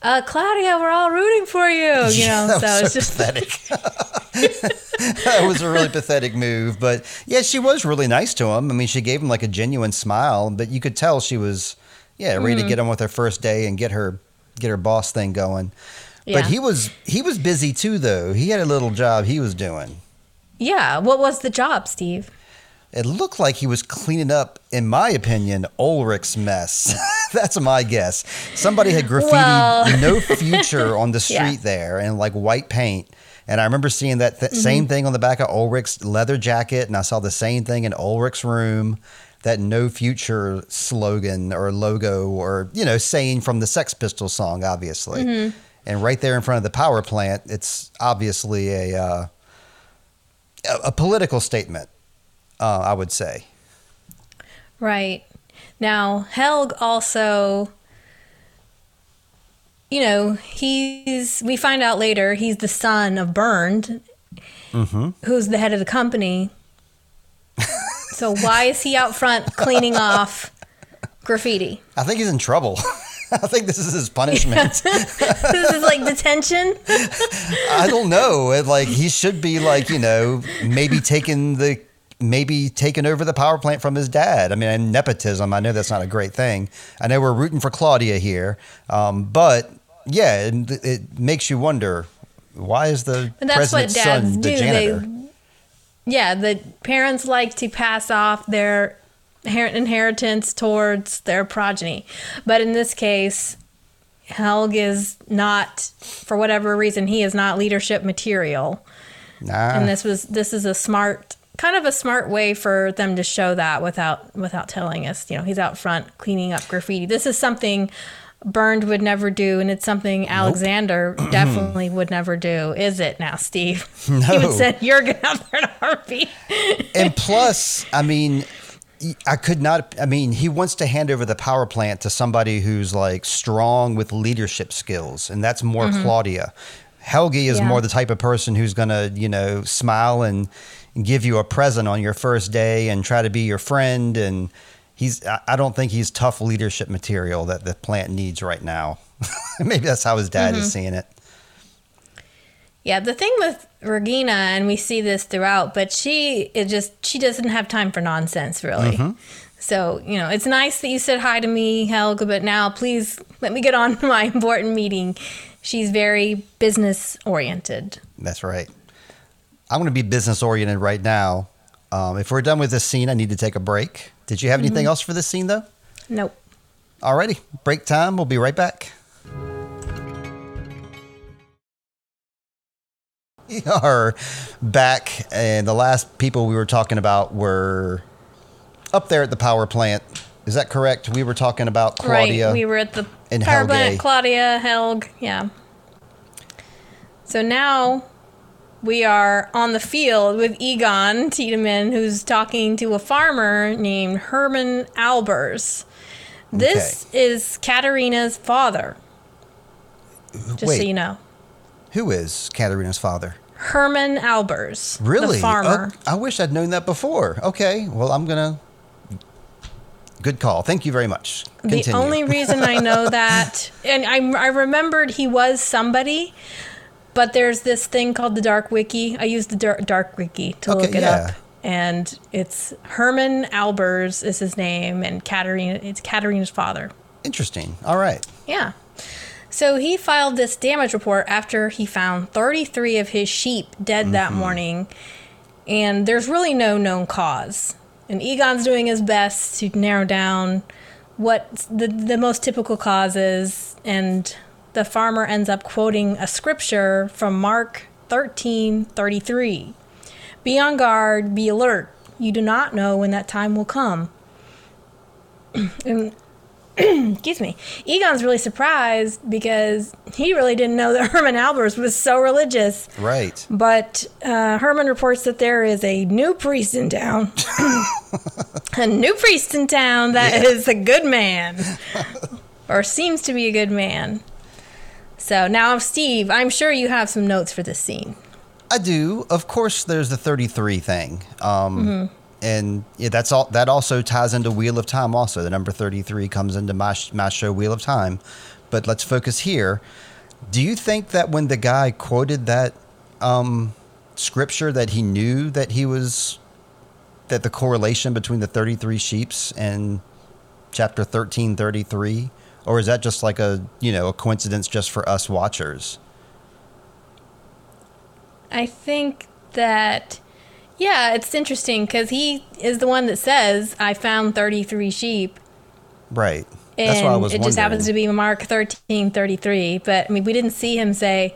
Uh, Claudia, we're all rooting for you. You know, that so was it's so just pathetic. that was a really pathetic move, but yeah, she was really nice to him. I mean, she gave him like a genuine smile, but you could tell she was, yeah, ready Mm-hmm. to get on with her first day and get her get her boss thing going. Yeah. But he was he was busy too, though. He had a little job he was doing. yeah. What was the job, Steve? It looked like he was cleaning up, in my opinion, Ulrich's mess. That's my guess. Somebody had graffiti Well- no future on the street Yeah. there in like white paint. And I remember seeing that th- same Mm-hmm. thing on the back of Ulrich's leather jacket. And I saw the same thing in Ulrich's room that no future slogan or logo or, you know, saying from the Sex Pistols song, obviously. Mm-hmm. And right there in front of the power plant, it's obviously a, uh, a, a political statement, uh, I would say. Right. Now, Helge also, you know, he's, we find out later, he's the son of Bernd, mm-hmm. who's the head of the company. so, why is he out front cleaning off graffiti? I think he's in trouble. I think this is his punishment. this is like detention. I don't know. It, Like he should be like you know maybe taking the maybe taking over the power plant from his dad. I mean and nepotism. I know that's not a great thing. I know we're rooting for Claudia here, um, but yeah, it, it makes you wonder why is the But that's what president's dads son the janitor? They, yeah, the parents like to pass off their inheritance towards their progeny. But in this case, Helge is not, for whatever reason, he is not leadership material. nah, And this was this is a smart kind of a smart way for them to show that without without telling us. You know, he's out front cleaning up graffiti. This is something Bernd would never do, and it's something Alexander definitely would never do. Is it now, Steve? He No. would send Jurgen out there in a heartbeat. and plus, I mean, I could not. I mean, he wants to hand over the power plant to somebody who's like strong with leadership skills, and that's more Claudia. Helge is Mm-hmm. Yeah. more the type of person who's gonna, you know, smile and give you a present on your first day and try to be your friend. And he's, I don't think he's tough leadership material that the plant needs right now. Maybe that's how his dad Mm-hmm. is seeing it. Yeah, the thing with Regina, and we see this throughout, but she is just she doesn't have time for nonsense really. So you know, it's nice that you said hi to me, Helge, but now please let me get on to my important meeting. She's very business oriented. That's right. I'm going to be business oriented right now. Um, if we're done with this scene, I need to take a break. Did you have anything else for this scene, though? Nope. Alrighty, break time. We'll be right back. We are back, and the last people we were talking about were up there at the power plant. Is that correct? We were talking about Claudia. Right. We were at the power Helge. plant. Claudia, Helge. Yeah. So now we are on the field with Egon Tiedemann, who's talking to a farmer named Herman Albers. This is Katerina's father. Just Wait. so you know. Who is Katerina's father? Herman Albers. Really? The farmer. Oh, I wish I'd known that before. Okay, well, I'm gonna. Good call. Thank you very much. Continue. The only reason I know that, and I, I remembered he was somebody, but there's this thing called the Dark Wiki. I use the Dark, dark Wiki to Okay, look it yeah. up, and it's Herman Albers is his name, and Katerina. It's Katerina's father. Interesting. All right. Yeah. So he filed this damage report after he found 33 of his sheep dead that mm-hmm. morning and there's really no known cause. And Egon's doing his best to narrow down what the, the most typical cause is, and the farmer ends up quoting a scripture from Mark 13:33. Be on guard, be alert. You do not know when that time will come. and excuse me, Egon's really surprised because he really didn't know that Herman Albers was so religious. Right. But uh, Herman reports that there is a new priest in town. a new priest in town that Yeah. is a good man, or seems to be a good man. So now, Steve, I'm sure you have some notes for this scene. I do. Of course, there's the 33 thing. Um, Mm-hmm. And yeah, that's all. That also ties into Wheel of Time. Also, the number 33 comes into my, my show Wheel of Time. But let's focus here. Do you think that when the guy quoted that um, scripture, that he knew that he was that the correlation between the 33 sheeps and chapter 1333, or is that just like a you know a coincidence just for us watchers? I think that, yeah, it's interesting because he is the one that says, I found 33 sheep. Right. And That's why I was it just happens to be Mark 13 33. But I mean, we didn't see him say,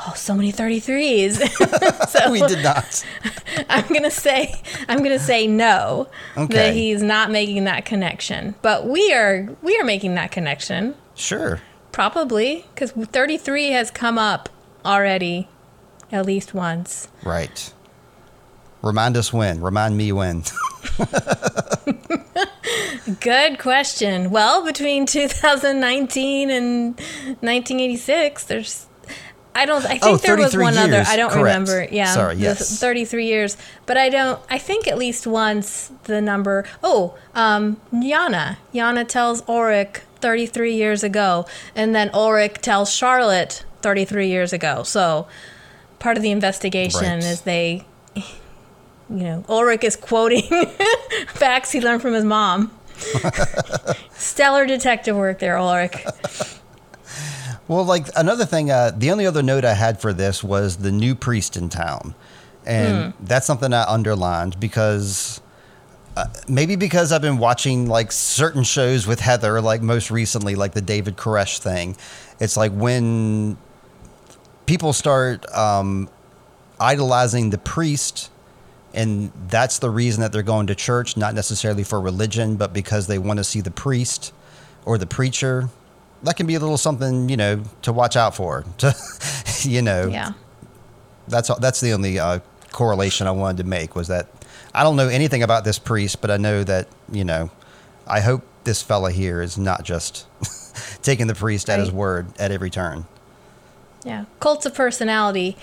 Oh, so many 33s. so we did not. I'm gonna say I'm gonna say no that he's not making that connection. But we are we are making that connection Sure. probably because 33 has come up already at least once. Right. Remind us when. Remind me when. Good question. Well, between 2019 and 1986, there's. I don't. I think Oh, there was 33 one other. I don't Correct. remember. Yeah. Sorry, yes. 33 years, but I don't. I think at least once the number. Oh, um, Jana. Jana tells Ulrich 33 years ago, and then Ulrich tells Charlotte 33 years ago. So, part of the investigation Right. is they. You know, Ulrich is quoting facts he learned from his mom. Stellar detective work there, Ulrich. Well, like another thing, uh, the only other note I had for this was the new priest in town. And that's something I underlined because uh, maybe because I've been watching like certain shows with Heather, like most recently, like the David Koresh thing. It's like when people start um, idolizing the priest and that's the reason that they're going to church not necessarily for religion but because they want to see the priest or the preacher that can be a little something you know to watch out for to you know Yeah. that's that's the only uh, correlation i wanted to make was that i don't know anything about this priest but i know that you know i hope this fella here is not just taking the priest at his word at every turn Yeah. Cults of personality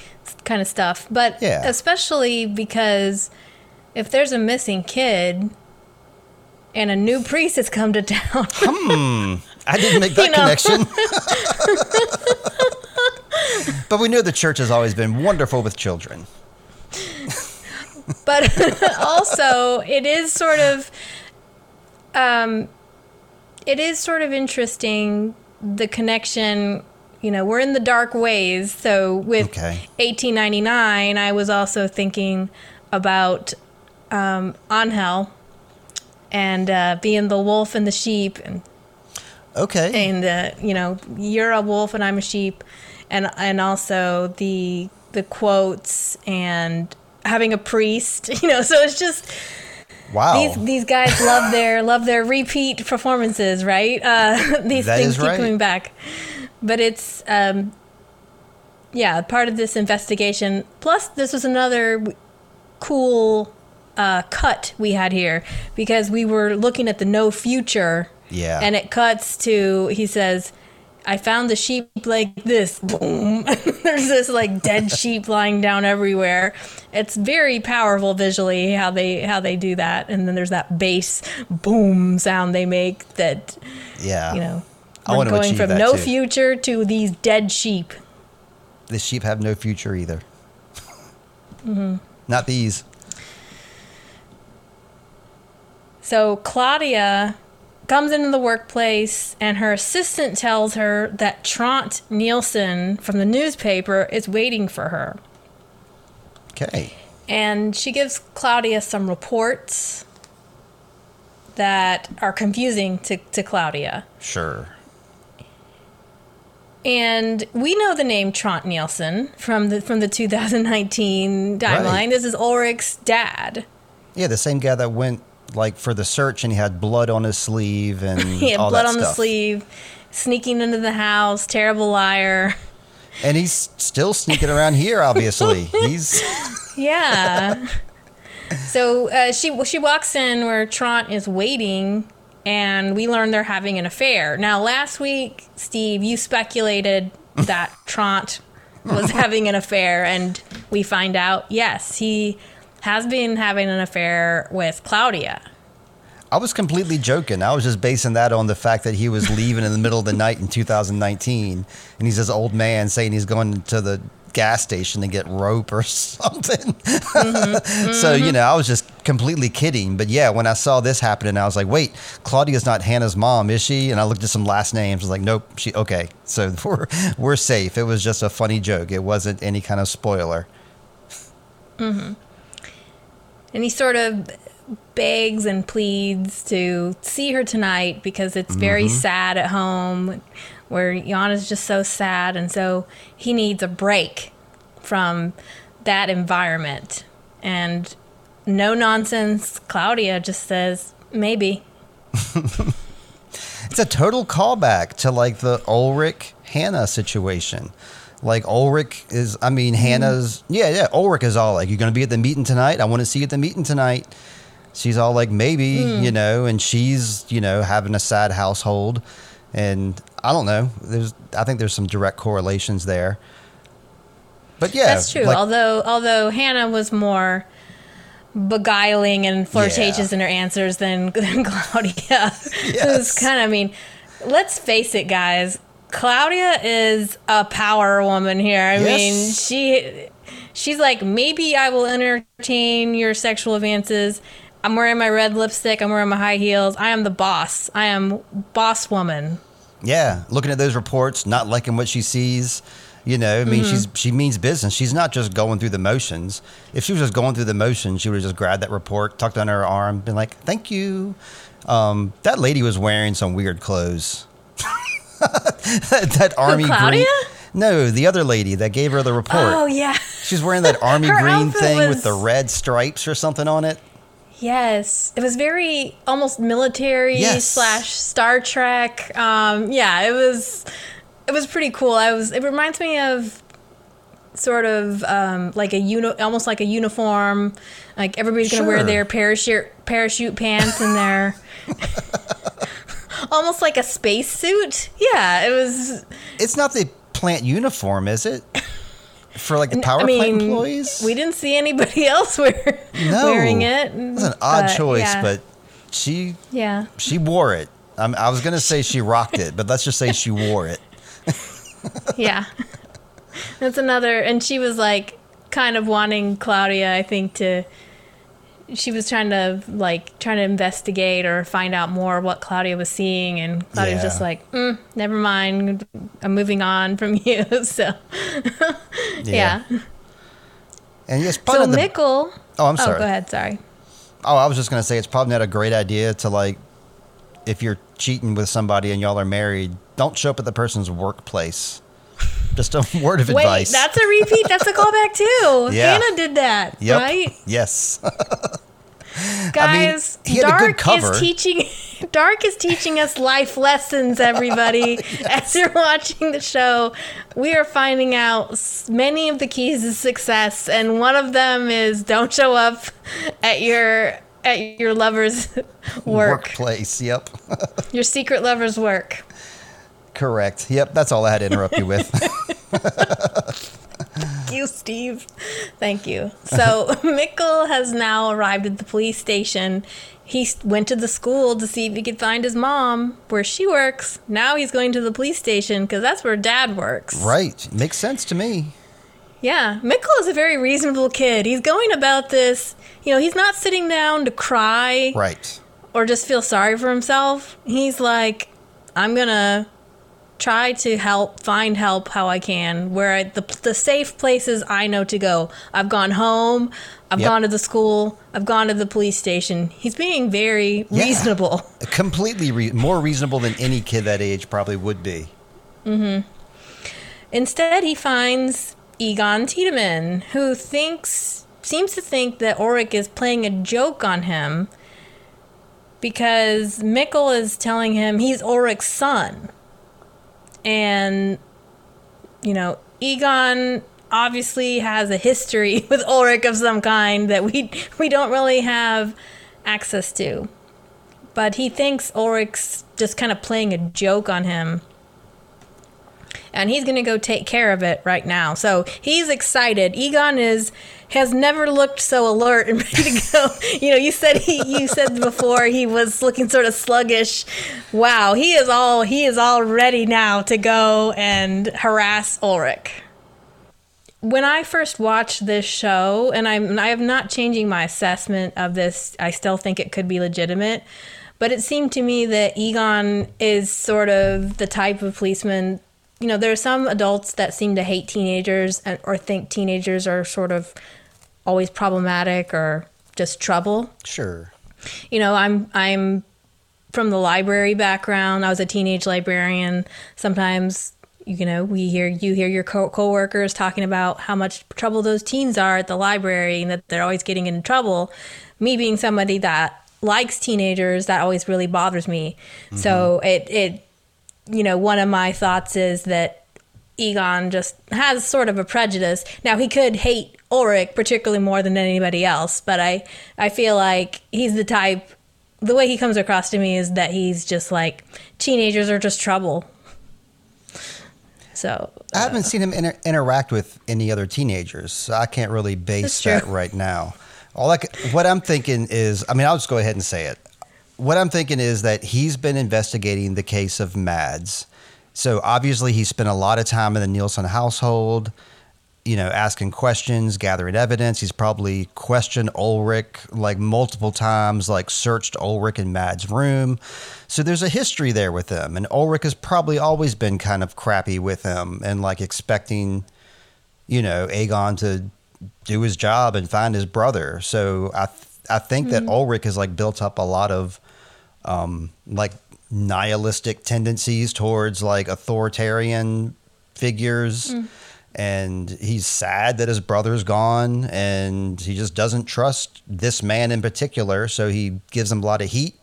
kind of stuff. But Yeah. especially because if there's a missing kid and a new priest has come to town, I didn't make that You know. connection. but we know the church has always been wonderful with children. but also it is sort of um it is sort of interesting the connection you know we're in the dark ways so with Okay. 1899 i was also thinking about um angel and uh, being the wolf and the sheep and Okay. and uh, you know you're a wolf and I'm a sheep, and and also the the quotes and having a priest, you know. So it's just wow. these these guys love their love their repeat performances, right? Uh, these That things keep right. coming back, but it's um, yeah, part of this investigation. Plus, this was another cool uh, cut we had here because we were looking at the no future. Yeah. And it cuts to he says, I found the sheep like this. Boom. There's this like dead sheep lying down everywhere. It's very powerful visually how they how they do that. And then there's that bass boom sound they make that yeah. you know I want going from no too. future to these dead sheep. the sheep have no future either. Mm-hmm. Not these. So Claudia comes into the workplace and her assistant tells her that Tronte Nielsen from the newspaper is waiting for her. Okay. and she gives Claudia some reports that are confusing to, to Claudia. Sure. And we know the name Tronte Nielsen from the from the 2019 timeline. Right. This is Ulrich's dad. Yeah, the same guy that went like for the search and he had blood on his sleeve and He had blood on the sleeve, sneaking into the house, terrible liar. And he's still sneaking around here. Obviously, he's Yeah. so uh, she she walks in where Tronte is waiting, and we learn they're having an affair. Now, last week, Steve, you speculated that Tronte was having an affair, and we find out yes, he has been having an affair with Claudia. I was completely joking. I was just basing that on the fact that he was leaving in the middle of the night in 2019, and he's this old man saying he's going to the gas station to get rope or something. Mm-hmm. so you know, I was just completely kidding. But yeah, when I saw this happening, I was like, "Wait, Claudia's not Hannah's mom, is she?" And I looked at some last names. I was like, "Nope, she okay." So we're we're safe. It was just a funny joke. It wasn't any kind of spoiler. And he sort of begs and pleads to see her tonight because it's very mm-hmm. sad at home where Jana's just so sad and so he needs a break from that environment. And no nonsense, Claudia just says, maybe. It's a total callback to like the Ulrich Hannah situation. Like Ulrich is, I mean, mm-hmm. Hannah's, yeah, yeah. Ulrich is all like, "You're going to be at the meeting tonight. I want to see you at the meeting tonight." She's all like, "Maybe," hmm. you know, and she's, you know, having a sad household, and I don't know. There's, I think there's some direct correlations there. But yeah, That's true. like- although although Hannah was more beguiling and flirtatious Yeah. in her answers than, than Claudia. It was Yes. kind of I mean, let's face it, guys. Claudia is a power woman here. I mean, she she's like, maybe I will entertain your sexual advances. I'm wearing my red lipstick. I'm wearing my high heels. I am the boss. I am boss woman. Yeah, looking at those reports, not liking what she sees. You know, I mean, Mm-hmm. she's she means business. She's not just going through the motions. If she was just going through the motions, she would have just grabbed that report, tucked under her arm, been like, "Thank you." Um, that lady was wearing some weird clothes. that, army Claudia? green. No, the other lady that gave her the report. Oh yeah. She's wearing that army green thing was- with the red stripes or something on it. Yes, it was very almost military Yes. slash Star Trek. Um, yeah, it was it was pretty cool. I was. It reminds me of sort of um, like a uni- almost like a uniform. Like everybody's gonna wear their parachute parachute pants and their almost like a space suit. Yeah, it was. It's not the plant uniform, is it? For like the power I mean, plant employees? we didn't see anybody else wear, No. wearing it. It was an odd choice, yeah. but she yeah. she wore it. Um, I was gonna say she rocked it, but let's just say she wore it. Yeah. That's another and she was like kind of wanting Claudia, I think, to she was trying to like trying to investigate or find out more what Claudia was seeing and Claudia was just like, mm, never mind, I'm moving on from you. So yeah. And yes, So probably the, Mikkel Oh, I'm sorry. Oh, go ahead, sorry. Oh, I was just gonna say it's probably not a great idea to like if you're cheating with somebody and y'all are married, don't show up at the person's workplace. Just a word of Wait, advice. that's a repeat. That's a callback too. Yeah. Hannah did that, yep. right? Yes. Guys, a good Dark is teaching Dark is teaching us life lessons, everybody. As you're watching the show, we are finding out many of the keys to success, and one of them is don't show up at your at your lover's work, Workplace. Yep. your secret lover's work. Correct. Yep. That's all I had to interrupt you with. Thank you, Steve. Thank you. So Mikkel has now arrived at the police station. He went to the school to see if he could find his mom where she works. Now he's going to the police station because that's where dad works. right. Makes sense to me. Yeah. Mikkel is a very reasonable kid. He's going about this, you know, he's not sitting down to cry Right. or just feel sorry for himself. He's like, I'm going to try to help, find help how I can, where I, the, the safe places I know to go. I've gone home, I've Yep. gone to the school, I've gone to the police station. He's being very Yeah. reasonable. Completely re- more reasonable than any kid that age probably would be. Mhm. Instead, he finds Egon Tiedemann, who thinks seems to think that Ulrich is playing a joke on him because Mikkel is telling him he's Ulrich's son. And you know, Egon obviously has a history with Ulrich of some kind that we we don't really have access to. But he thinks Ulrich's just kind of playing a joke on him and he's going to go take care of it right now. So he's excited. Egon is has never looked so alert and ready to go. you know, you said he you said before he was looking sort of sluggish. Wow, he is all he is all ready now to go and harass Ulrich. When I first watched this show, and I'm I am not changing my assessment of this. I still think it could be legitimate. But it seemed to me that Egon is sort of the type of policeman you know, there are some adults that seem to hate teenagers and, or think teenagers are sort of always problematic or just trouble. Sure. You know, I'm I'm from the library background. I was a teenage librarian. Sometimes, you know, we hear you hear your co- coworkers talking about how much trouble those teens are at the library and that they're always getting in trouble. Me being somebody that likes teenagers, that always really bothers me. So mm-hmm. it it you know, one of my thoughts is that Egon just has sort of a prejudice. Now he could hate Ulrich particularly more than anybody else, but I I feel like he's the type the way he comes across to me is that he's just like teenagers are just trouble. So I haven't uh, seen him inter- interact with any other teenagers, so I can't really base that right now. All I what I'm thinking is, I mean, I'll just go ahead and say it. What I'm thinking is that he's been investigating the case of Mads. So obviously, he spent a lot of time in the Nielsen household, you know, asking questions, gathering evidence. He's probably questioned Ulrich like multiple times, like searched Ulrich in Mads' room. So there's a history there with him. And Ulrich has probably always been kind of crappy with him and like expecting, you know, Egon to do his job and find his brother. So I, th- I think that mm-hmm. Ulrich has like built up a lot of um, like nihilistic tendencies towards like authoritarian figures. And he's sad that his brother's gone and he just doesn't trust this man in particular. So he gives him a lot of heat.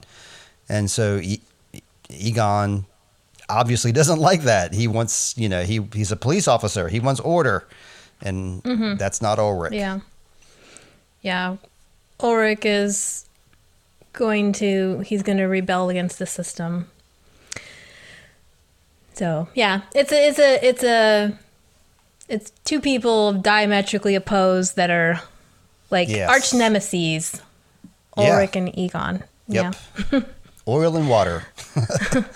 And so e- Egon obviously doesn't like that. He wants, you know, he, he's a police officer, he wants order. And that's not Ulrich. yeah. Yeah. Ulrich is going to he's going to rebel against the system. So, yeah, it's a it's a it's a it's two people diametrically opposed that are like Yes. arch nemesis. Yeah. Ulrich and Egon. Yep. Yeah. Oil and water.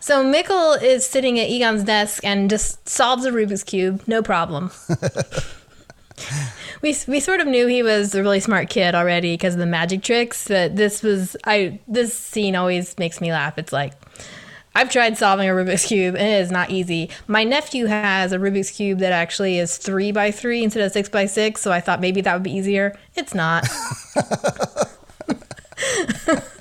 So Mikkel is sitting at Egon's desk and just solves a Rubik's cube, no problem. we we sort of knew he was a really smart kid already because of the magic tricks, but this was I this scene always makes me laugh. It's like I've tried solving a Rubik's cube and it is not easy. My nephew has a Rubik's cube that actually is three by three instead of six by six, so I thought maybe that would be easier. It's not.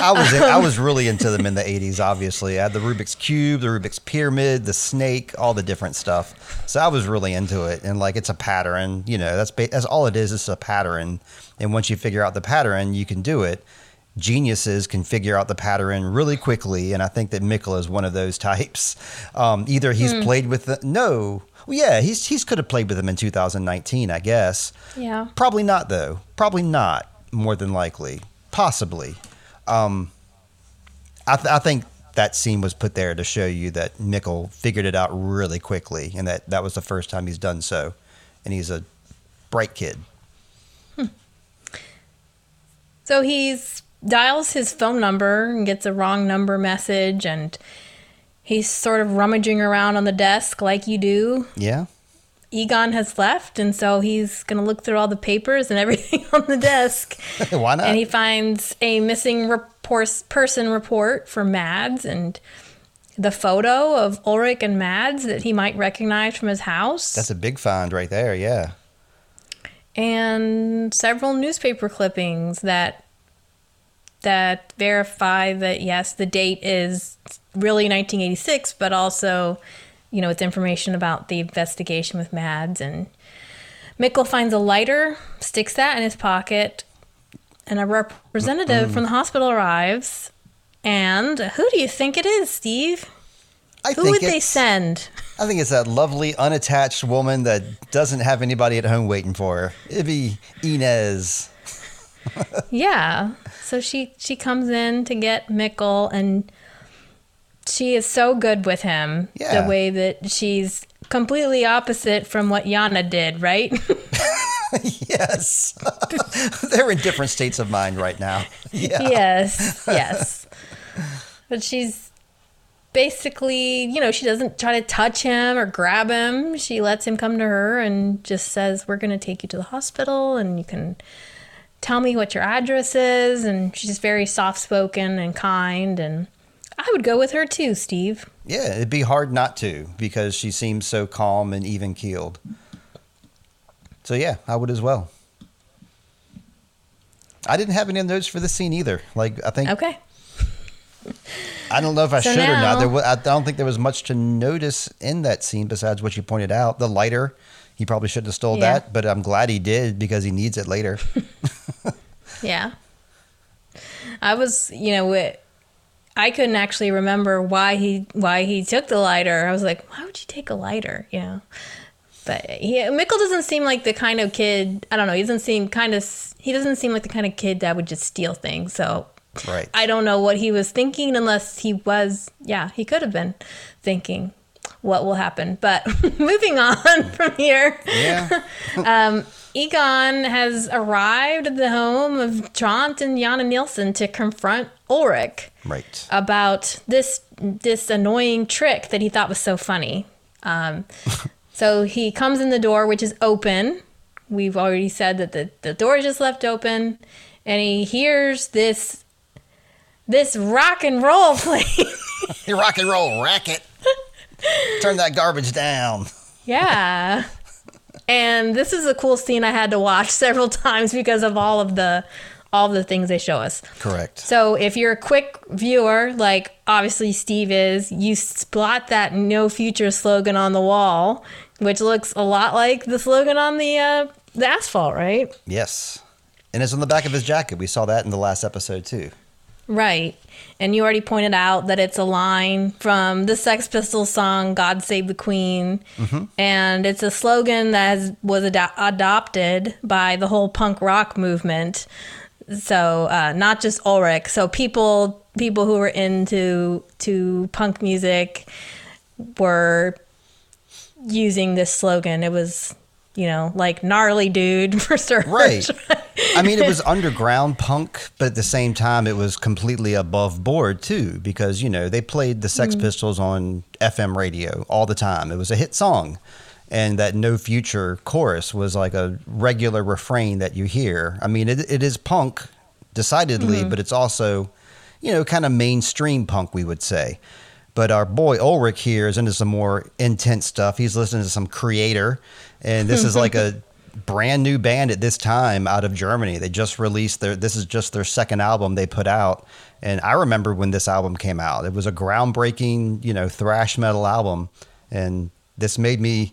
I was I was really into them in the '80s. Obviously, I had the Rubik's cube, the Rubik's pyramid, the snake, all the different stuff. So I was really into it, and like it's a pattern. You know, that's that's all it is. It's a pattern, and once you figure out the pattern, you can do it. Geniuses can figure out the pattern really quickly, and I think that Mikkel is one of those types. Um, either he's played with the no, well, yeah, he's he's could have played with them in 2019, I guess. yeah. Probably not, though. Probably not. More than likely, possibly. Um, I, th- I think that scene was put there to show you that Mikkel figured it out really quickly, and that that was the first time he's done so, and he's a bright kid. So he's dials his phone number and gets a wrong number message and he's sort of rummaging around on the desk like you do. Yeah, Egon has left and so he's going to look through all the papers and everything on the desk. why not? and he finds a missing report, person report for Mads and the photo of Ulrich and Mads that he might recognize from his house. That's a big find right there. Yeah. and several newspaper clippings that that verify that yes, the date is really 1986, but also, you know, it's information about the investigation with Mads and Mikkel finds a lighter, sticks that in his pocket, and a representative from the hospital arrives. And who do you think it is, Steve? I Who think would they send? I think it's that lovely, unattached woman that doesn't have anybody at home waiting for her. It'd be Ines. Yeah. So she she comes in to get Mikkel and she is so good with him. Yeah. The way that she's completely opposite from what Jana did, right? yes. They're in different states of mind right now. Yeah. yes. Yes. But she's basically, you know, she doesn't try to touch him or grab him. She lets him come to her and just says, "We're going to take you to the hospital and you can tell me what your address is." And she's very soft-spoken and kind and I would go with her too, Steve. Yeah, it'd be hard not to because she seems so calm and even keeled. So yeah, I would as well. I didn't have any notes for this scene either. Like I think Okay. I don't know if I So should or not. There, wa- I don't think there was much to notice in that scene besides what you pointed out. The lighter, he probably shouldn't have stole Yeah. that, but I'm glad he did because he needs it later. Yeah. I was, you know, it, I couldn't actually remember why he why he took the lighter. I was like, why would you take a lighter? You know. But he Mikkel doesn't seem like the kind of kid. I don't know. He doesn't seem kind of. He doesn't seem like the kind of kid that would just steal things. So right. I don't know what he was thinking, unless he was. Yeah, he could have been thinking what will happen. But moving on from here. yeah. Um, Egon has arrived at the home of Tronte and Jana Nielsen to confront Ulrich Right. about this this annoying trick that he thought was so funny. Um, so he comes in the door, which is open. We've already said that the, the door is just left open, and he hears this this rock and roll playing. You rock and roll racket. Turn that garbage down. Yeah. And this is a cool scene I had to watch several times because of all of the all of the things they show us. Correct. So if you're a quick viewer, like obviously Steve is, you spot that no future slogan on the wall, which looks a lot like the slogan on the uh, the asphalt, right? Yes. And it's on the back of his jacket. We saw that in the last episode too. Right. And you already pointed out that it's a line from the Sex Pistols song "God Save the Queen," and it's a slogan that has, was ado- adopted by the whole punk rock movement. So uh, not just Ulrich. So people people who were into to punk music were using this slogan. It was you know like gnarly dude for certain. Right. I mean, it was underground punk, but at the same time, it was completely above board too, because you know they played the Sex mm. Pistols on FM radio all the time. It was a hit song, and that "No Future" chorus was like a regular refrain that you hear. I mean, it, it is punk, decidedly, mm-hmm. but it's also, you know, kind of mainstream punk, we would say. But our boy Ulrich here is into some more intense stuff. He's listening to some Kreator, and this is like a brand new band at this time out of Germany. They just released their. This is just their second album they put out, and I remember when this album came out. It was a groundbreaking, you know, thrash metal album, and this made me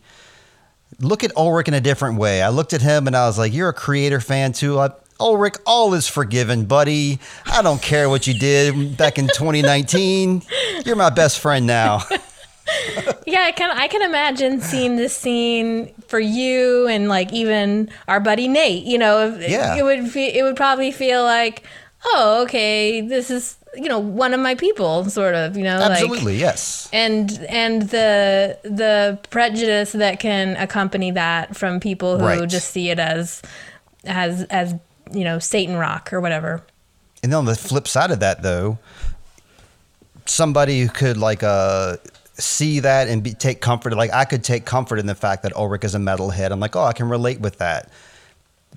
look at Ulrich in a different way. I looked at him and I was like, "You're a Kreator fan too." I, Ulrich, all is forgiven, buddy. I don't care what you did back in 2019. You're my best friend now. Yeah, I can I can imagine seeing this scene for you and like even our buddy Nate. You know, Yeah. it would fe- it would probably feel like, oh, okay, this is you know one of my people, sort of. You know, like Absolutely, yes. and and the the prejudice that can accompany that from people who Right. just see it as as as you know Satan rock or whatever. And then on the flip side of that, though, somebody who could like uh see that and be, take comfort. Like I could take comfort in the fact that Ulrich is a metalhead. I'm like, oh, I can relate with that.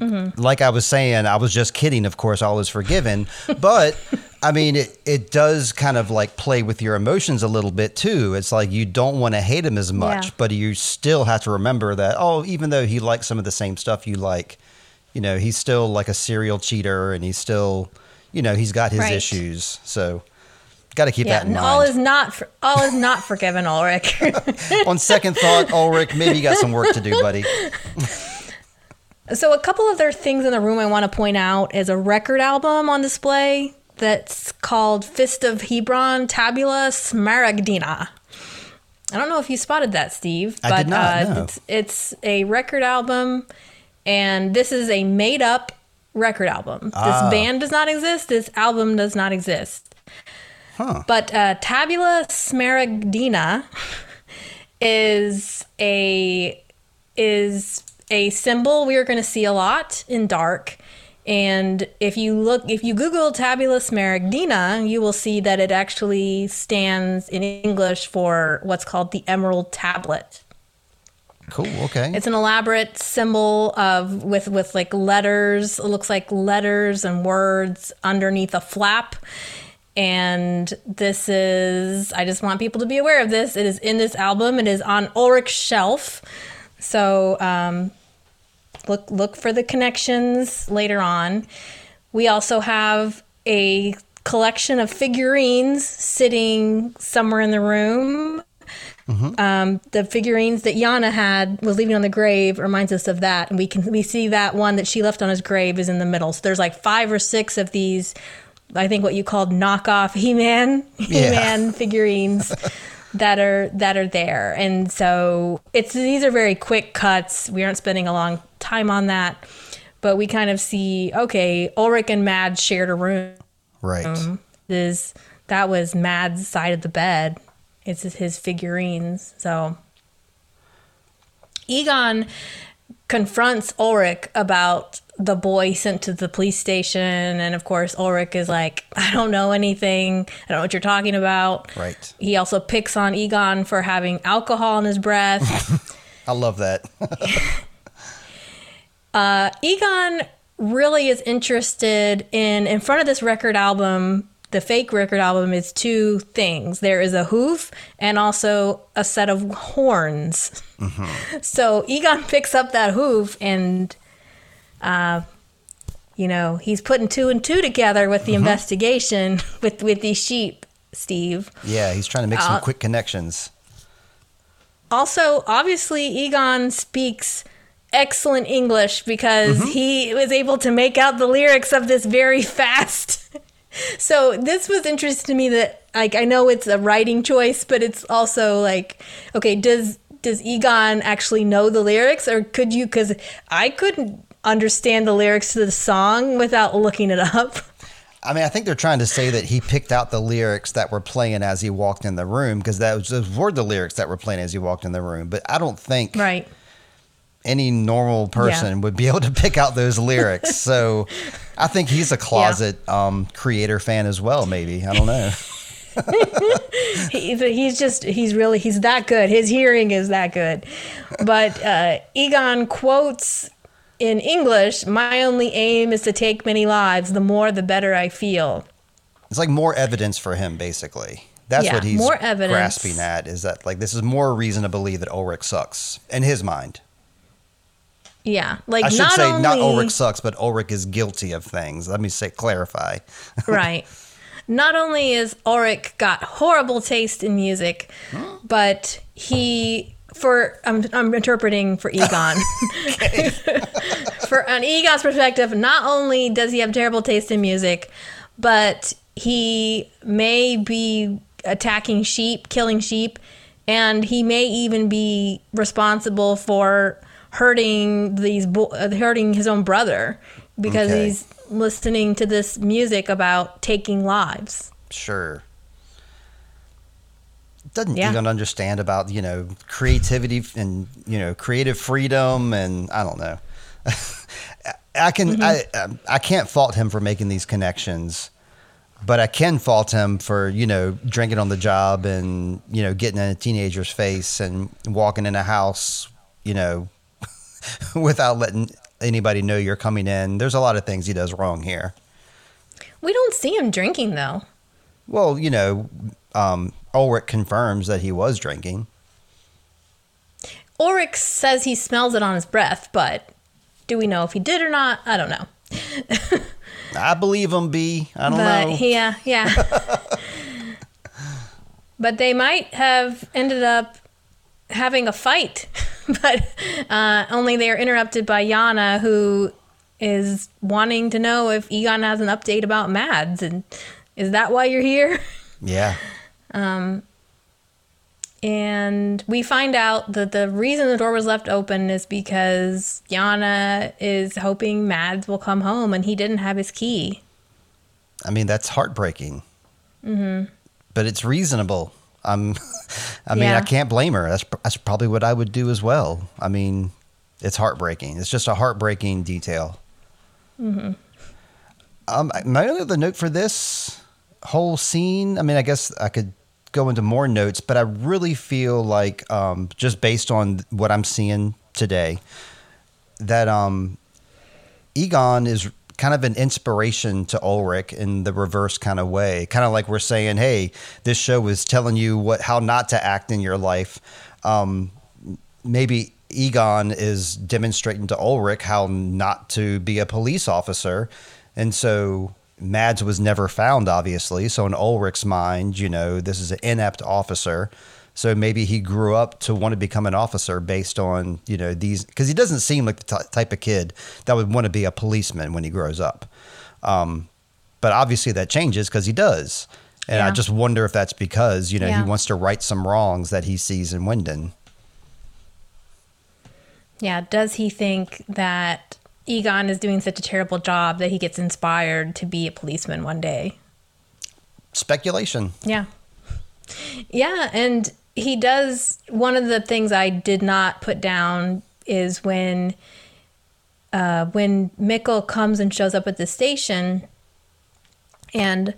Mm-hmm. Like I was saying, I was just kidding. Of course, all is forgiven. But I mean, it, it does kind of like play with your emotions a little bit too. It's like you don't want to hate him as much, Yeah. but you still have to remember that, oh, even though he likes some of the same stuff you like, you know, he's still like a serial cheater and he's still, you know, he's got his Right. issues. So got to keep Yeah, that in and all is not for, all is not forgiven, Ulrich. On second thought, Ulrich, maybe you got some work to do, buddy. So, a couple of their things in the room I want to point out is a record album on display that's called Fist of Hebron Tabula Smaragdina. I don't know if you spotted that, Steve, I but did not, uh, no. it's, it's a record album, and this is a made up record album. Ah. This band does not exist, this album does not exist. Huh. But uh, Tabula Smaragdina is a is a symbol we are going to see a lot in dark. And if you look, if you Google Tabula Smaragdina, you will see that it actually stands in English for what's called the Emerald Tablet. Cool. Okay. It's an elaborate symbol of with with like letters. It looks like letters and words underneath a flap. And this is I just want people to be aware of this. It is in this album. It is on Ulrich's shelf. So um, look look for the connections later on. We also have a collection of figurines sitting somewhere in the room um, the figurines that Jana had was leaving on the grave reminds us of that, and we can we see that one that she left on his grave is in the middle. So there's like five or six of these. I think what you called knockoff He-Man He-Man figurines that are that are there, and so it's these are very quick cuts. We aren't spending a long time on that, but we kind of see okay, Ulrich and Mads shared a room right. Um, is that was Mad's side of the bed. It's his figurines. So Egon confronts Ulrich about the boy sent to the police station, and of course Ulrich is like, "I don't know anything. I don't know what you're talking about." Right. He also picks on Egon for having alcohol in his breath. I love that. Uh, egon really is interested in in front of this record album the fake record album is two things there is a hoof and also a set of horns mm-hmm. so egon picks up that hoof and uh you know he's putting two and two together with the investigation with with these sheep steve yeah, he's trying to make some Uh, quick connections. Also, obviously, Egon speaks excellent English because he was able to make out the lyrics of this very fast. so this was interesting to me that like I know it's a writing choice, but it's also like, okay, does does Egon actually know the lyrics, or could you? Because I couldn't understand the lyrics to the song without looking it up. I mean, I think they're trying to say that he picked out the lyrics that were playing as he walked in the room because that was, those were the lyrics that were playing as he walked in the room. But I don't think Right. any normal person would be able to pick out those lyrics. so I think he's a closet um, Kreator fan as well. Maybe I don't know. He- he's just he's really he's that good his hearing is that good but uh, egon quotes in english my only aim is to take many lives the more the better i feel It's like more evidence for him, basically. That's Yeah, what he's more evidence. grasping at. Is that like this is more reason to believe that Ulrich sucks in his mind. yeah like I should not say only not Ulrich sucks, but Ulrich is guilty of things. Let me say clarify. right not only is ulrich got horrible taste in music but he for I'm, I'm interpreting for egon for on egon's perspective not only does he have terrible taste in music but he may be attacking sheep killing sheep and he may even be responsible for hurting these bo- uh, hurting his own brother because Okay. he's listening to this music about taking lives Sure. Doesn't Yeah. even understand about you know creativity and you know creative freedom and I don't know. I can I um, I can't fault him for making these connections, but I can fault him for you know drinking on the job and you know getting in a teenager's face and walking in a house you know without letting anybody know you're coming in. There's a lot of things he does wrong here. We don't see him drinking though. Well, you know, um, Ulrich confirms that he was drinking. Ulrich says he smells it on his breath, but do we know if he did or not? I don't know. I believe him, B. I don't but know. yeah, yeah. but they might have ended up having a fight, but uh, only they are interrupted by Jana, who is wanting to know if Egon has an update about Mads, and is that why you're here? yeah. And we find out that the reason the door was left open is because Jana is hoping Mads will come home and he didn't have his key. I mean, that's heartbreaking. Mm-hmm. But it's reasonable. I'm, I mean, Yeah. I can't blame her. That's, that's probably what I would do as well. I mean, it's heartbreaking. It's just a heartbreaking detail. Mm-hmm. Um, my only other note for this whole scene, I mean, I guess I could go into more notes, but I really feel like, um, just based on what I'm seeing today, that um, Egon is kind of an inspiration to Ulrich in the reverse kind of way. Kind of like we're saying, hey, this show is telling you what how not to act in your life. Um, maybe Egon is demonstrating to Ulrich how not to be a police officer. And so Mads was never found, obviously. So in Ulrich's mind, you know, this is an inept officer. So maybe he grew up to want to become an officer based on, you know, these, because he doesn't seem like the ty- type of kid that would want to be a policeman when he grows up. Um, but obviously that changes because he does. And I just wonder if that's because, you know, Yeah. he wants to right some wrongs that he sees in Winden. Yeah, does he think that Egon is doing such a terrible job that he gets inspired to be a policeman one day? Speculation. Yeah. Yeah, and he does one of the things I did not put down is when uh, when Mikkel comes and shows up at the station and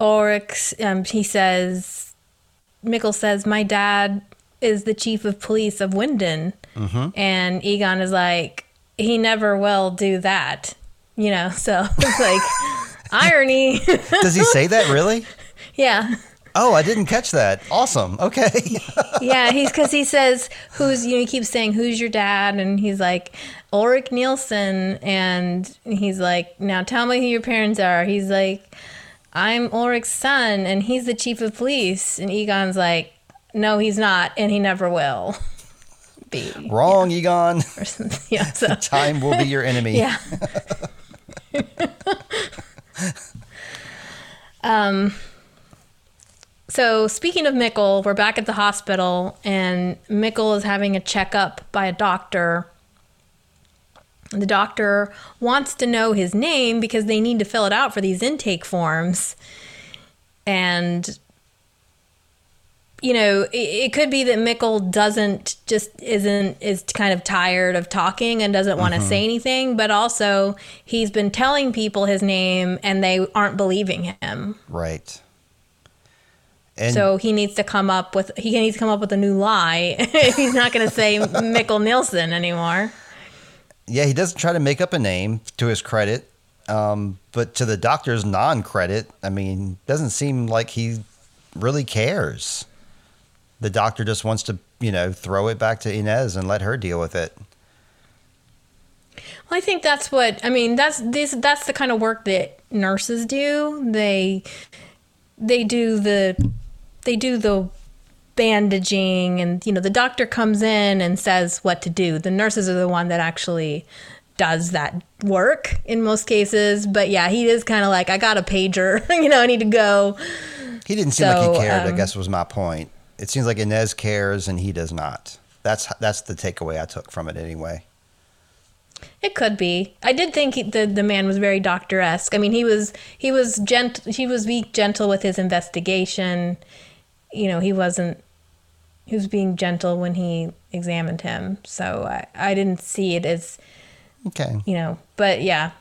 Ulrich um, he says Mikkel says my dad is the chief of police of Winden and Egon is like he never will do that you know so it's like irony Does he say that really? yeah Oh, I didn't catch that. Awesome. Okay. yeah, he's because he says who's you know he keeps saying who's your dad and he's like Ulrich Nielsen and he's like now tell me who your parents are. He's like I'm Ulrich's son and he's the chief of police and Egon's like no he's not and he never will be. Wrong, Egon. Or something. Yeah, so Time will be your enemy. yeah. um. So speaking of Mikkel, we're back at the hospital, and Mikkel is having a checkup by a doctor. The doctor wants to know his name because they need to fill it out for these intake forms. And you know, it, it could be that Mikkel doesn't just isn't is kind of tired of talking and doesn't want to say anything, but also he's been telling people his name and they aren't believing him. Right. And so he needs to come up with he needs to come up with a new lie. he's not going to say Mikkel Nielsen anymore. yeah, he doesn't try to make up a name to his credit. Um, but to the doctor's non credit, I mean, doesn't seem like he really cares. The doctor just wants to, you know, throw it back to Ines and let her deal with it. Well, I think that's what I mean. That's this. That's the kind of work that nurses do. They they do the they do the bandaging, and you know the doctor comes in and says what to do. The nurses are the one that actually does that work in most cases. But yeah, he is kind of like I got a pager. you know, I need to go. He didn't seem like So, he cared, I um, guess was my point. It seems like Ines cares and he does not. That's that's the takeaway I took from it anyway. It could be. I did think he, the the man was very doctor esque. I mean, he was he was gent he was being gentle with his investigation. You know, he wasn't. He was being gentle when he examined him. So I, I didn't see it as Okay. you know. But yeah,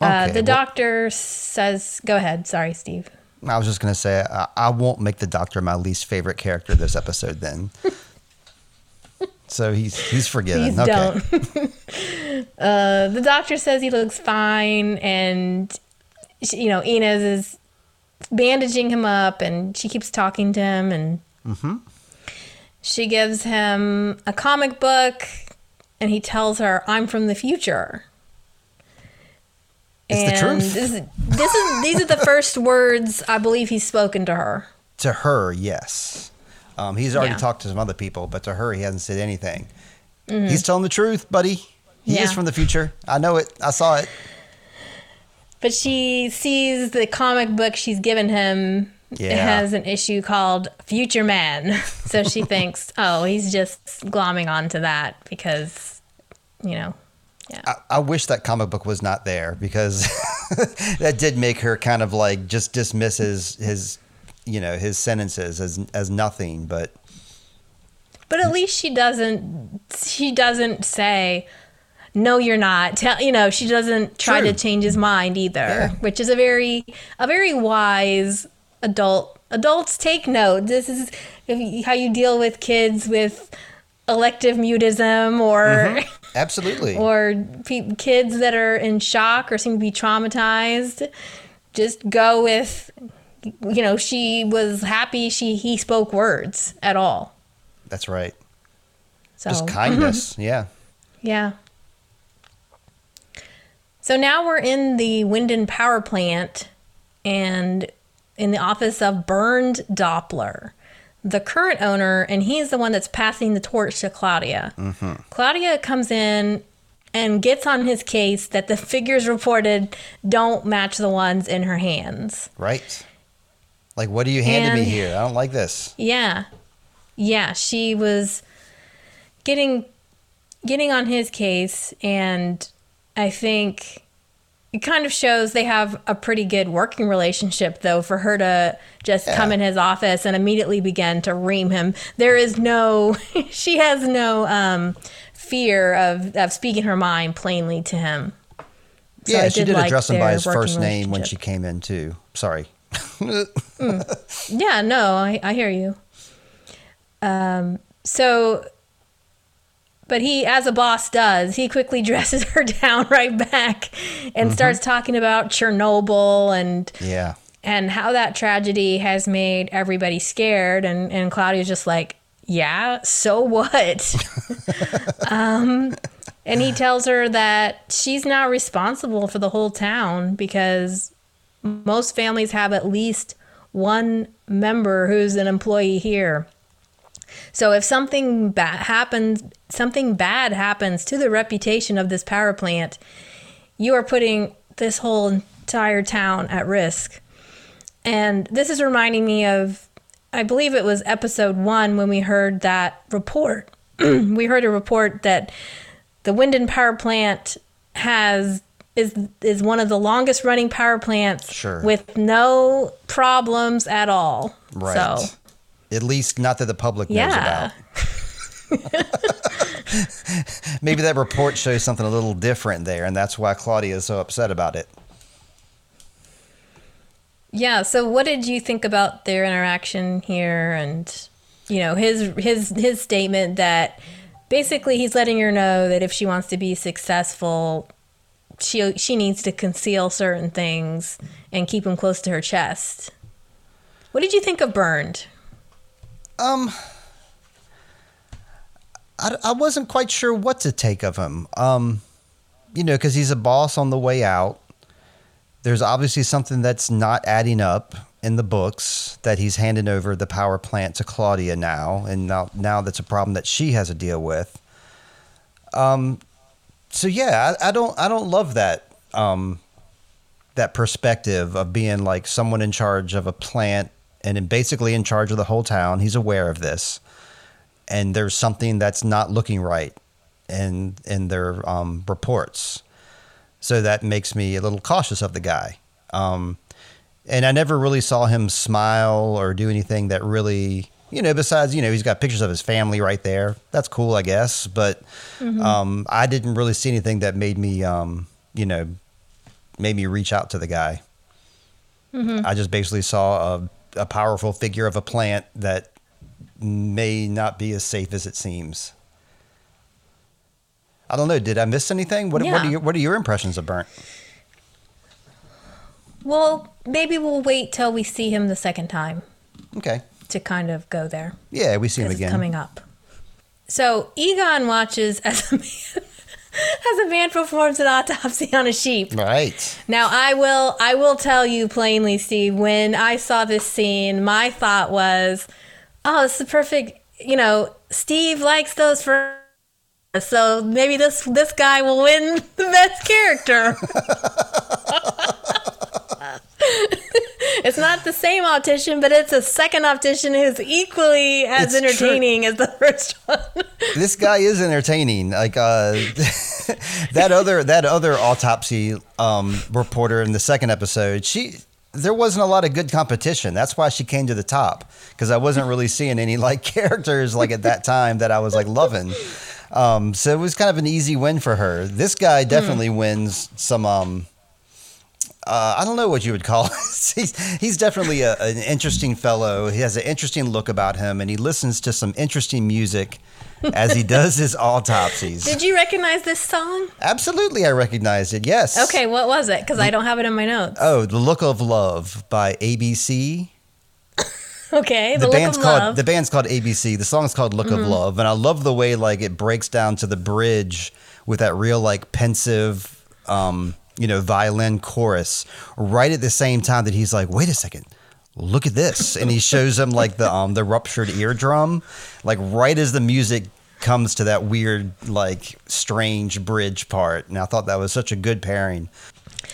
uh, Okay, the well- doctor says. Go ahead. Sorry, Steve. I was just gonna say I, I won't make the doctor my least favorite character this episode then. so he's he's forgiven. Please okay. don't. uh, the doctor says he looks fine, and she, you know, Ines is bandaging him up and she keeps talking to him and she gives him a comic book and he tells her, I'm from the future. It's the and truth. This, is- this is these are the first words I believe he's spoken to her. To her, yes. Um, he's already Yeah. Mm-hmm. talked to some other people, but to her, he hasn't said anything. He's telling the truth, buddy. He Yeah. is from the future. I know it. I saw it. But she sees the comic book she's given him. It has an issue called Future Man. So she thinks, oh, he's just glomming onto that because, you know, yeah. I, I wish that comic book was not there because that did make her kind of like just dismiss his, his you know, his sentences as as nothing. But But at least she doesn't she doesn't say no you're not. Tell you know, she doesn't try True. to change his mind either, Yeah. which is a very a very wise adult adults take note. This is how you deal with kids with elective mutism or mm-hmm. Absolutely, or pe- kids that are in shock or seem to be traumatized. Just go with you know, she was happy she he spoke words at all. that's right. So Just kindness. yeah. Yeah. So now we're in the Winden power plant and in the office of Bernd Doppler, the current owner, and he's the one that's passing the torch to Claudia. Claudia comes in and gets on his case that the figures reported don't match the ones in her hands. Right. Like, what are you handing me here? I don't like this. Yeah. Yeah, she was getting getting on his case and I think it kind of shows they have a pretty good working relationship though for her to just come in his office and immediately begin to ream him. There is no she has no um fear of of speaking her mind plainly to him. So yeah, I she did did like address him by his first name when she came in too. Sorry. Yeah, no, I, I hear you. Um, so, but he, as a boss does, he quickly dresses her down right back and starts talking about Chernobyl and Yeah. and how that tragedy has made everybody scared. And and Claudia's just like, yeah, so what? um, and he tells her that she's not responsible for the whole town because most families have at least one member who's an employee here. So if something bad happens, something bad happens to the reputation of this power plant, you are putting this whole entire town at risk. And this is reminding me of, I believe it was episode one when we heard that report. we heard a report that the Winden power plant has is is one of the longest running power plants Sure. with no problems at all. Right. So At least not that the public knows Yeah. about. Maybe that report shows something a little different there, and that's why Claudia is so upset about it. Yeah. So, what did you think about their interaction here, and you know his his his statement that basically he's letting her know that if she wants to be successful, she she needs to conceal certain things and keep them close to her chest. What did you think of Bernd? Um, I, I wasn't quite sure what to take of him. Um, you know, because he's a boss on the way out. There's obviously something that's not adding up in the books that he's handing over the power plant to Claudia now, and now now that's a problem that she has to deal with. Um, so yeah, I, I don't I don't love that um that perspective of being like someone in charge of a plant and basically in charge of the whole town. He's aware of this, and there's something that's not looking right in in their um, reports. So that makes me a little cautious of the guy. Um, and I never really saw him smile or do anything that really, you know, besides, you know, he's got pictures of his family right there. That's cool, I guess. But um, I didn't really see anything that made me, um, you know, made me reach out to the guy. I just basically saw a, a powerful figure of a plant that may not be as safe as it seems. I don't know. Did I miss anything? What, what, are, your, what are your impressions of Bernd? Well, maybe we'll wait till we see him the second time Okay. to kind of go there. Yeah, we see him again. coming up. So Egon watches as a man as a man performs an autopsy on a sheep. Right. Now I will I will tell you plainly, Steve, when I saw this scene, my thought was, Oh, it's the perfect you know, Steve likes those for so maybe this this guy will win the best character. it's not the same optician, but it's a second optician who's equally as It's true. entertaining as the first one. this guy is entertaining. Like uh, that other that other autopsy um, reporter in the second episode, she there wasn't a lot of good competition. That's why she came to the top because I wasn't really seeing any like characters like at that time that I was like loving. Um, so it was kind of an easy win for her. This guy definitely wins some. Um, uh, I don't know what you would call. It. he's he's definitely a, an interesting fellow. He has an interesting look about him, and he listens to some interesting music as he does his autopsies. Did you recognize this song? Absolutely, I recognized it. Yes. Okay, what was it? Because I don't have it in my notes. Oh, "The Look of Love" by ABC. Okay, the, The, band's called love. Mm-hmm. the band's called ABC. The song's called "Look of Love," and I love the way like it breaks down to the bridge with that real like pensive, um, you know, violin chorus right at the same time that he's like, "Wait a second, look at this," and he shows him like the um the ruptured eardrum, like right as the music comes to that weird like strange bridge part, and I thought that was such a good pairing.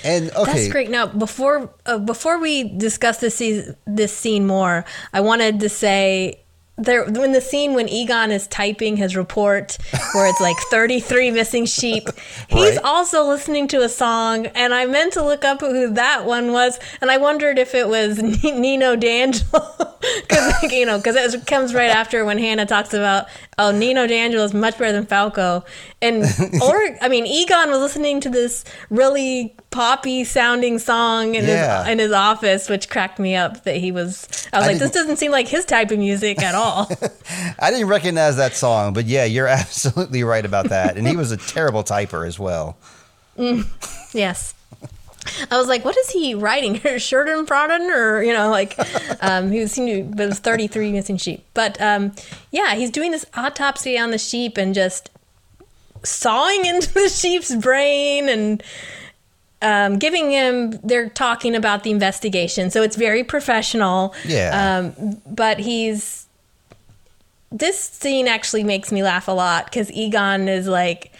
And okay, That's great. Now, before uh, before we discuss this se- this scene more, I wanted to say there when the scene when Egon is typing his report where it's like 33 missing sheep, he's Right. also listening to a song, and I meant to look up who that one was, and I wondered if it was N- Nino D'Angelo because you know because it comes right after when Hannah talks about oh Nino D'Angelo is much better than Falco, and or I mean Egon was listening to this really poppy sounding song in Yeah. his in his office, which cracked me up that he was. I was I like, this doesn't seem like his type of music at all. I didn't recognize that song, but yeah, you're absolutely right about that. And he was a terrible typer as well. yes. I was like, what is he writing? Sheridan Prodden? Or, you know, like, um, he was, he but it was 33 missing sheep. But, um, yeah, he's doing this autopsy on the sheep and just sawing into the sheep's brain and, um, giving him, they're talking about the investigation. So it's very professional. Yeah. Um, but he's, this scene actually makes me laugh a lot because Egon is like,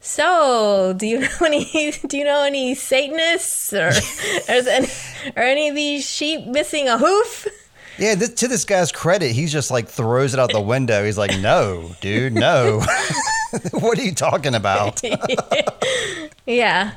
so, do you know any? Do you know any Satanists or or, any, or any of these sheep missing a hoof? Yeah, th- to this guy's credit, he just like throws it out the window. He's like, "No, dude, no. what are you talking about?" Yeah,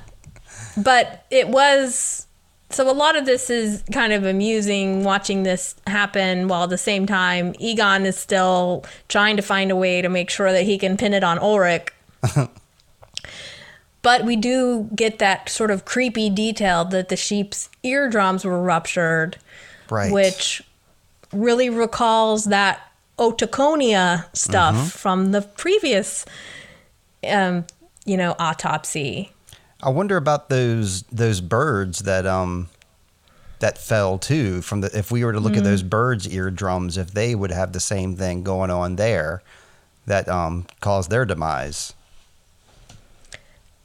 but it was. So a lot of this is kind of amusing watching this happen while at the same time Egon is still trying to find a way to make sure that he can pin it on Ulrich. but we do get that sort of creepy detail that the sheep's eardrums were ruptured. Right. which really recalls that otoconia stuff Mm-hmm. from the previous um, you know autopsy I wonder about those those birds that um that fell too from the if we were to look at those birds' eardrums, if they would have the same thing going on there that um caused their demise.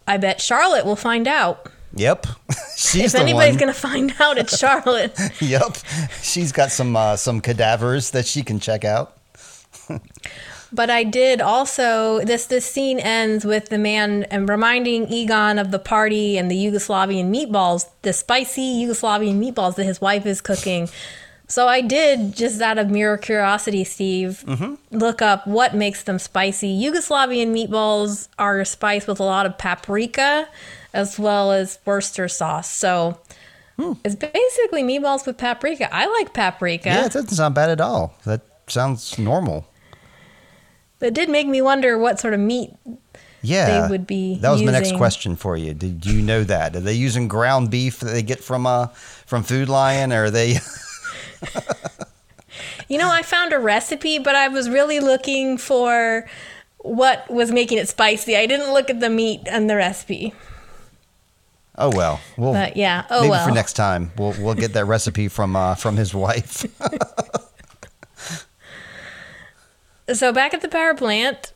i bet charlotte will find out Yep, she's if anybody's one. gonna find out it's charlotte Yep, she's got some uh, some cadavers that she can check out. But I did also this this scene ends with the man and reminding Egon of the party and the Yugoslavian meatballs, the spicy Yugoslavian meatballs that his wife is cooking. So I did just out of mere curiosity, Steve, mm-hmm. look up what makes them spicy. Yugoslavian meatballs are spiced with a lot of paprika as well as Worcester sauce. So hmm. it's basically meatballs with paprika. I like paprika. Yeah, it doesn't sound bad at all. That sounds normal. But it did make me wonder what sort of meat Yeah, They would be That was my next using- question for you. Did you know that? Are they using ground beef that they get from uh from Food Lion, or are they? You know, I found a recipe, but I was really looking for what was making it spicy. I didn't look at the meat and the recipe. Oh well. We'll But yeah, oh maybe well. for next time we'll we'll get that recipe from uh, from his wife. So back at the power plant,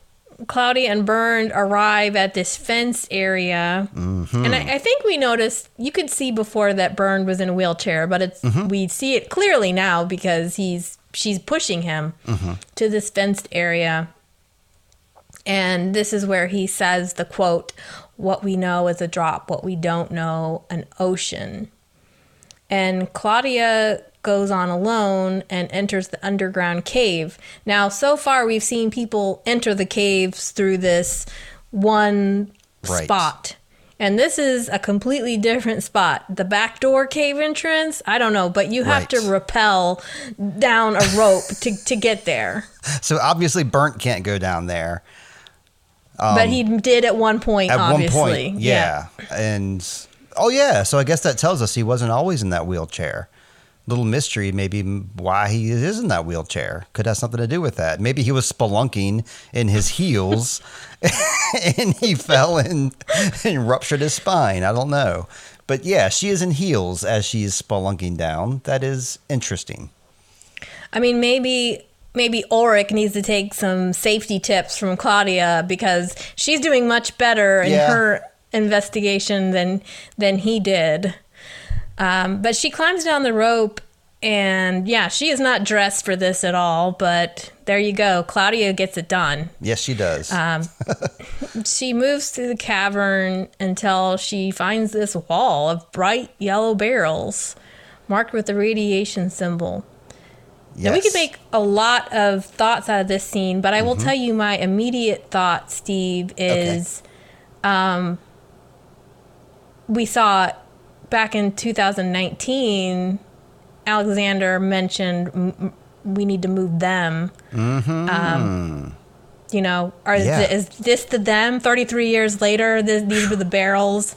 Claudia and Bernd arrive at this fence area, Mm-hmm. and I, I think we noticed you could see before that Bernd was in a wheelchair, but it's Mm-hmm. we see it clearly now because he's she's pushing him Mm-hmm. to this fenced area, and this is where he says the quote, "What we know is a drop, what we don't know an ocean." and Claudia goes on alone and enters the underground cave. Now, so far, we've seen people enter the caves through this one Right. spot. And this is a completely different spot. The back door cave entrance, I don't know, but you have to Right. rappel down a rope to, to get there. so obviously, Bernd can't go down there. but he did at one point, Um, At obviously. one point, yeah. and oh yeah, so I guess that tells us he wasn't always in that wheelchair. Little mystery, maybe why he is in that wheelchair. Could have something to do with that. Maybe he was spelunking in his heels, and he fell and, and ruptured his spine. I don't know, but yeah, she is in heels as she is spelunking down. That is interesting. I mean, maybe maybe Ulrich needs to take some safety tips from Claudia because she's doing much better in Yeah. her investigation than than he did. Um, but she climbs down the rope, and yeah, she is not dressed for this at all. But there you go, Claudia gets it done. Yes, she does. She moves through the cavern until she finds this wall of bright yellow barrels marked with the radiation symbol. Now we could Mm-hmm. make a lot of thoughts out of this scene, but I will tell you my immediate thought, Steve, is um, we saw back in 2019, Alexander mentioned we need to move them. Um, you know, are Mm-hmm. Yeah. is this the them? 33 years later, this, these were the barrels.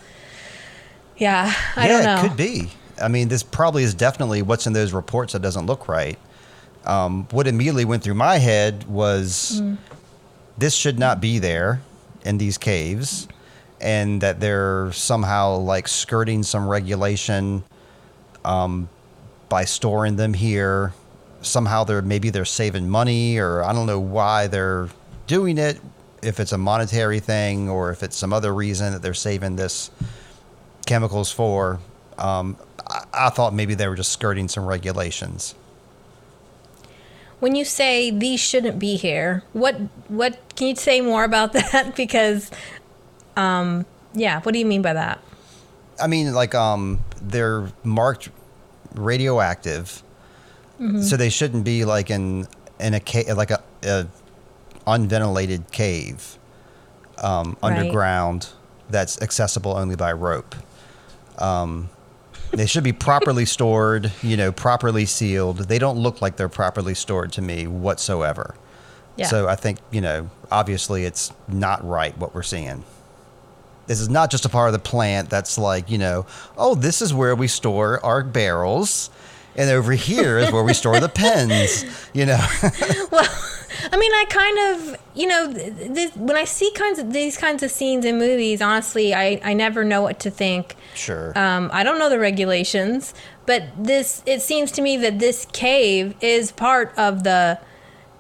Yeah, I yeah, don't know. it could be. I mean, this probably is definitely what's in those reports that doesn't look right. Um, what immediately went through my head was Mm. this should not be there in these caves, and that they're somehow like skirting some regulation um, by storing them here. Somehow they're maybe they're saving money, or I don't know why they're doing it. If it's a monetary thing, or if it's some other reason that they're saving this chemicals for. Um, I, I thought maybe they were just skirting some regulations. When you say these shouldn't be here, what what can you say more about that? because, um, yeah, what do you mean by that? I mean, like, um, they're marked radioactive, so they shouldn't be like in in a cave, like a, a unventilated cave um, Right. underground that's accessible only by rope. Um, they should be properly stored, you know, properly sealed. They don't look like they're properly stored to me whatsoever. Yeah. So I think, you know, obviously it's not right what we're seeing. This is not just a part of the plant that's like, you know, oh, this is where we store our barrels. And over here is where we store the pens, you know. well, I mean, I kind of, you know, th- th- when I see kinds of these kinds of scenes in movies, honestly, I, I never know what to think. sure. Um, I don't know the regulations, but this it seems to me that this cave is part of the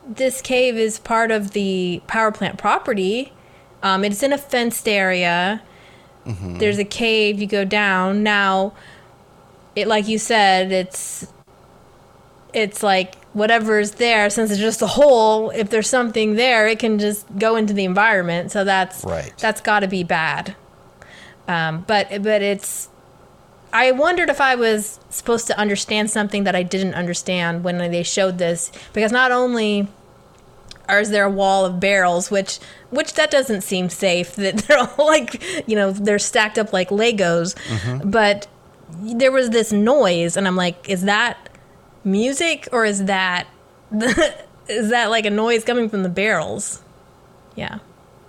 this cave is part of the power plant property. Um, it's in a fenced area. There's a cave. You go down now. It like you said, it's it's like whatever's there. Since it's just a hole, if there's something there, it can just go into the environment. So that's Right. that's got to be bad. Um, but but it's I wondered if I was supposed to understand something that I didn't understand when they showed this because not only is there a wall of barrels which which that doesn't seem safe that they're all like you know they're stacked up like Legos mm-hmm. but there was this noise and I'm like is that music or is that is that like a noise coming from the barrels yeah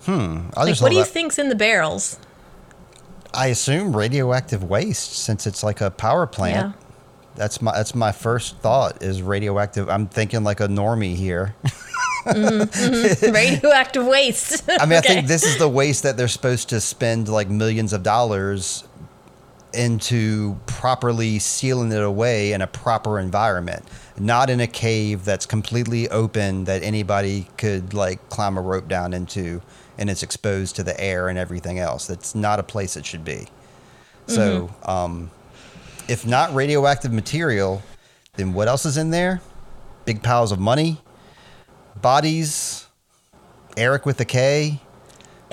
hmm. I like what do you that- think's in the barrels I assume radioactive waste since it's like a power plant. Yeah. That's my that's my first thought is radioactive. I'm thinking like a normie here. radioactive waste I mean, I think this is the waste that they're supposed to spend like millions of dollars into properly sealing it away in a proper environment, not in a cave that's completely open that anybody could like climb a rope down into and it's exposed to the air and everything else. That's not a place it should be. So, um, if not radioactive material, then what else is in there? Big piles of money, bodies, Eric with a K.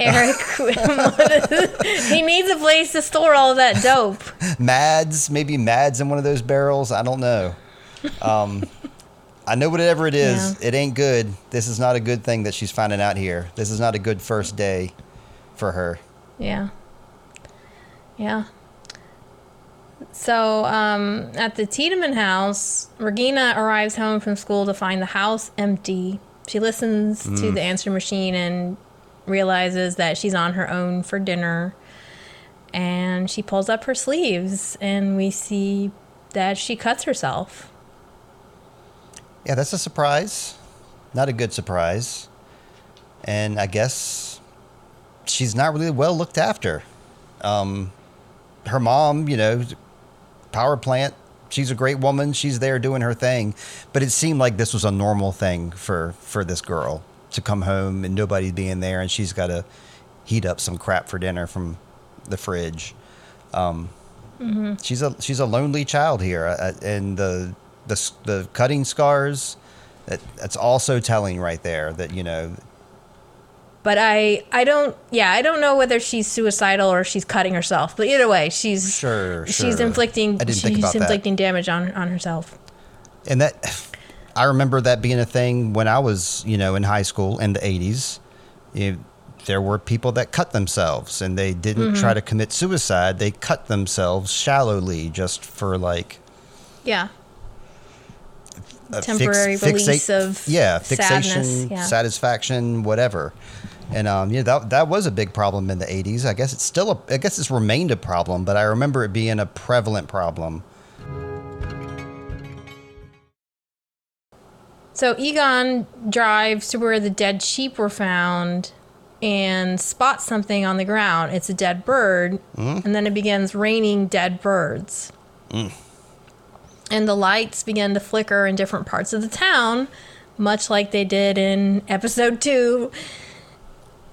Eric, he needs a place to store all that dope. Mads, maybe Mads in one of those barrels. I don't know. Um, I know whatever it is, Yeah. it ain't good. This is not a good thing that she's finding out here. This is not a good first day for her. Yeah. Yeah. So, um, at the Tiedemann house, Regina arrives home from school to find the house empty. She listens to the answer machine and realizes that she's on her own for dinner. And she pulls up her sleeves, and we see that she cuts herself. Yeah, that's a surprise. Not a good surprise. And I guess she's not really well looked after. Um, her mom, you know, power plant, she's a great woman. She's there doing her thing. But it seemed like this was a normal thing for, for this girl to come home and nobody being there and she's got to heat up some crap for dinner from the fridge. Um, She's a she's a lonely child here, uh, and the the the cutting scars. That, that's also telling right there that you know But I, I don't, yeah, I don't know whether she's suicidal or she's cutting herself. But either way, she's Sure, she's sure. inflicting she's about that. inflicting damage on on herself. and that I remember that being a thing when I was you know in high school in the eighties. There were people that cut themselves and they didn't Mm-hmm. try to commit suicide. They cut themselves shallowly just for like Yeah. a fix- Temporary release of yeah fixation sadness, yeah. satisfaction whatever and um yeah that that was a big problem in the 80s i guess it's still a i guess it's remained a problem but i remember it being a prevalent problem So Egon drives to where the dead sheep were found and spots something on the ground. It's a dead bird, and then it begins raining dead birds. And the lights begin to flicker in different parts of the town, much like they did in episode two.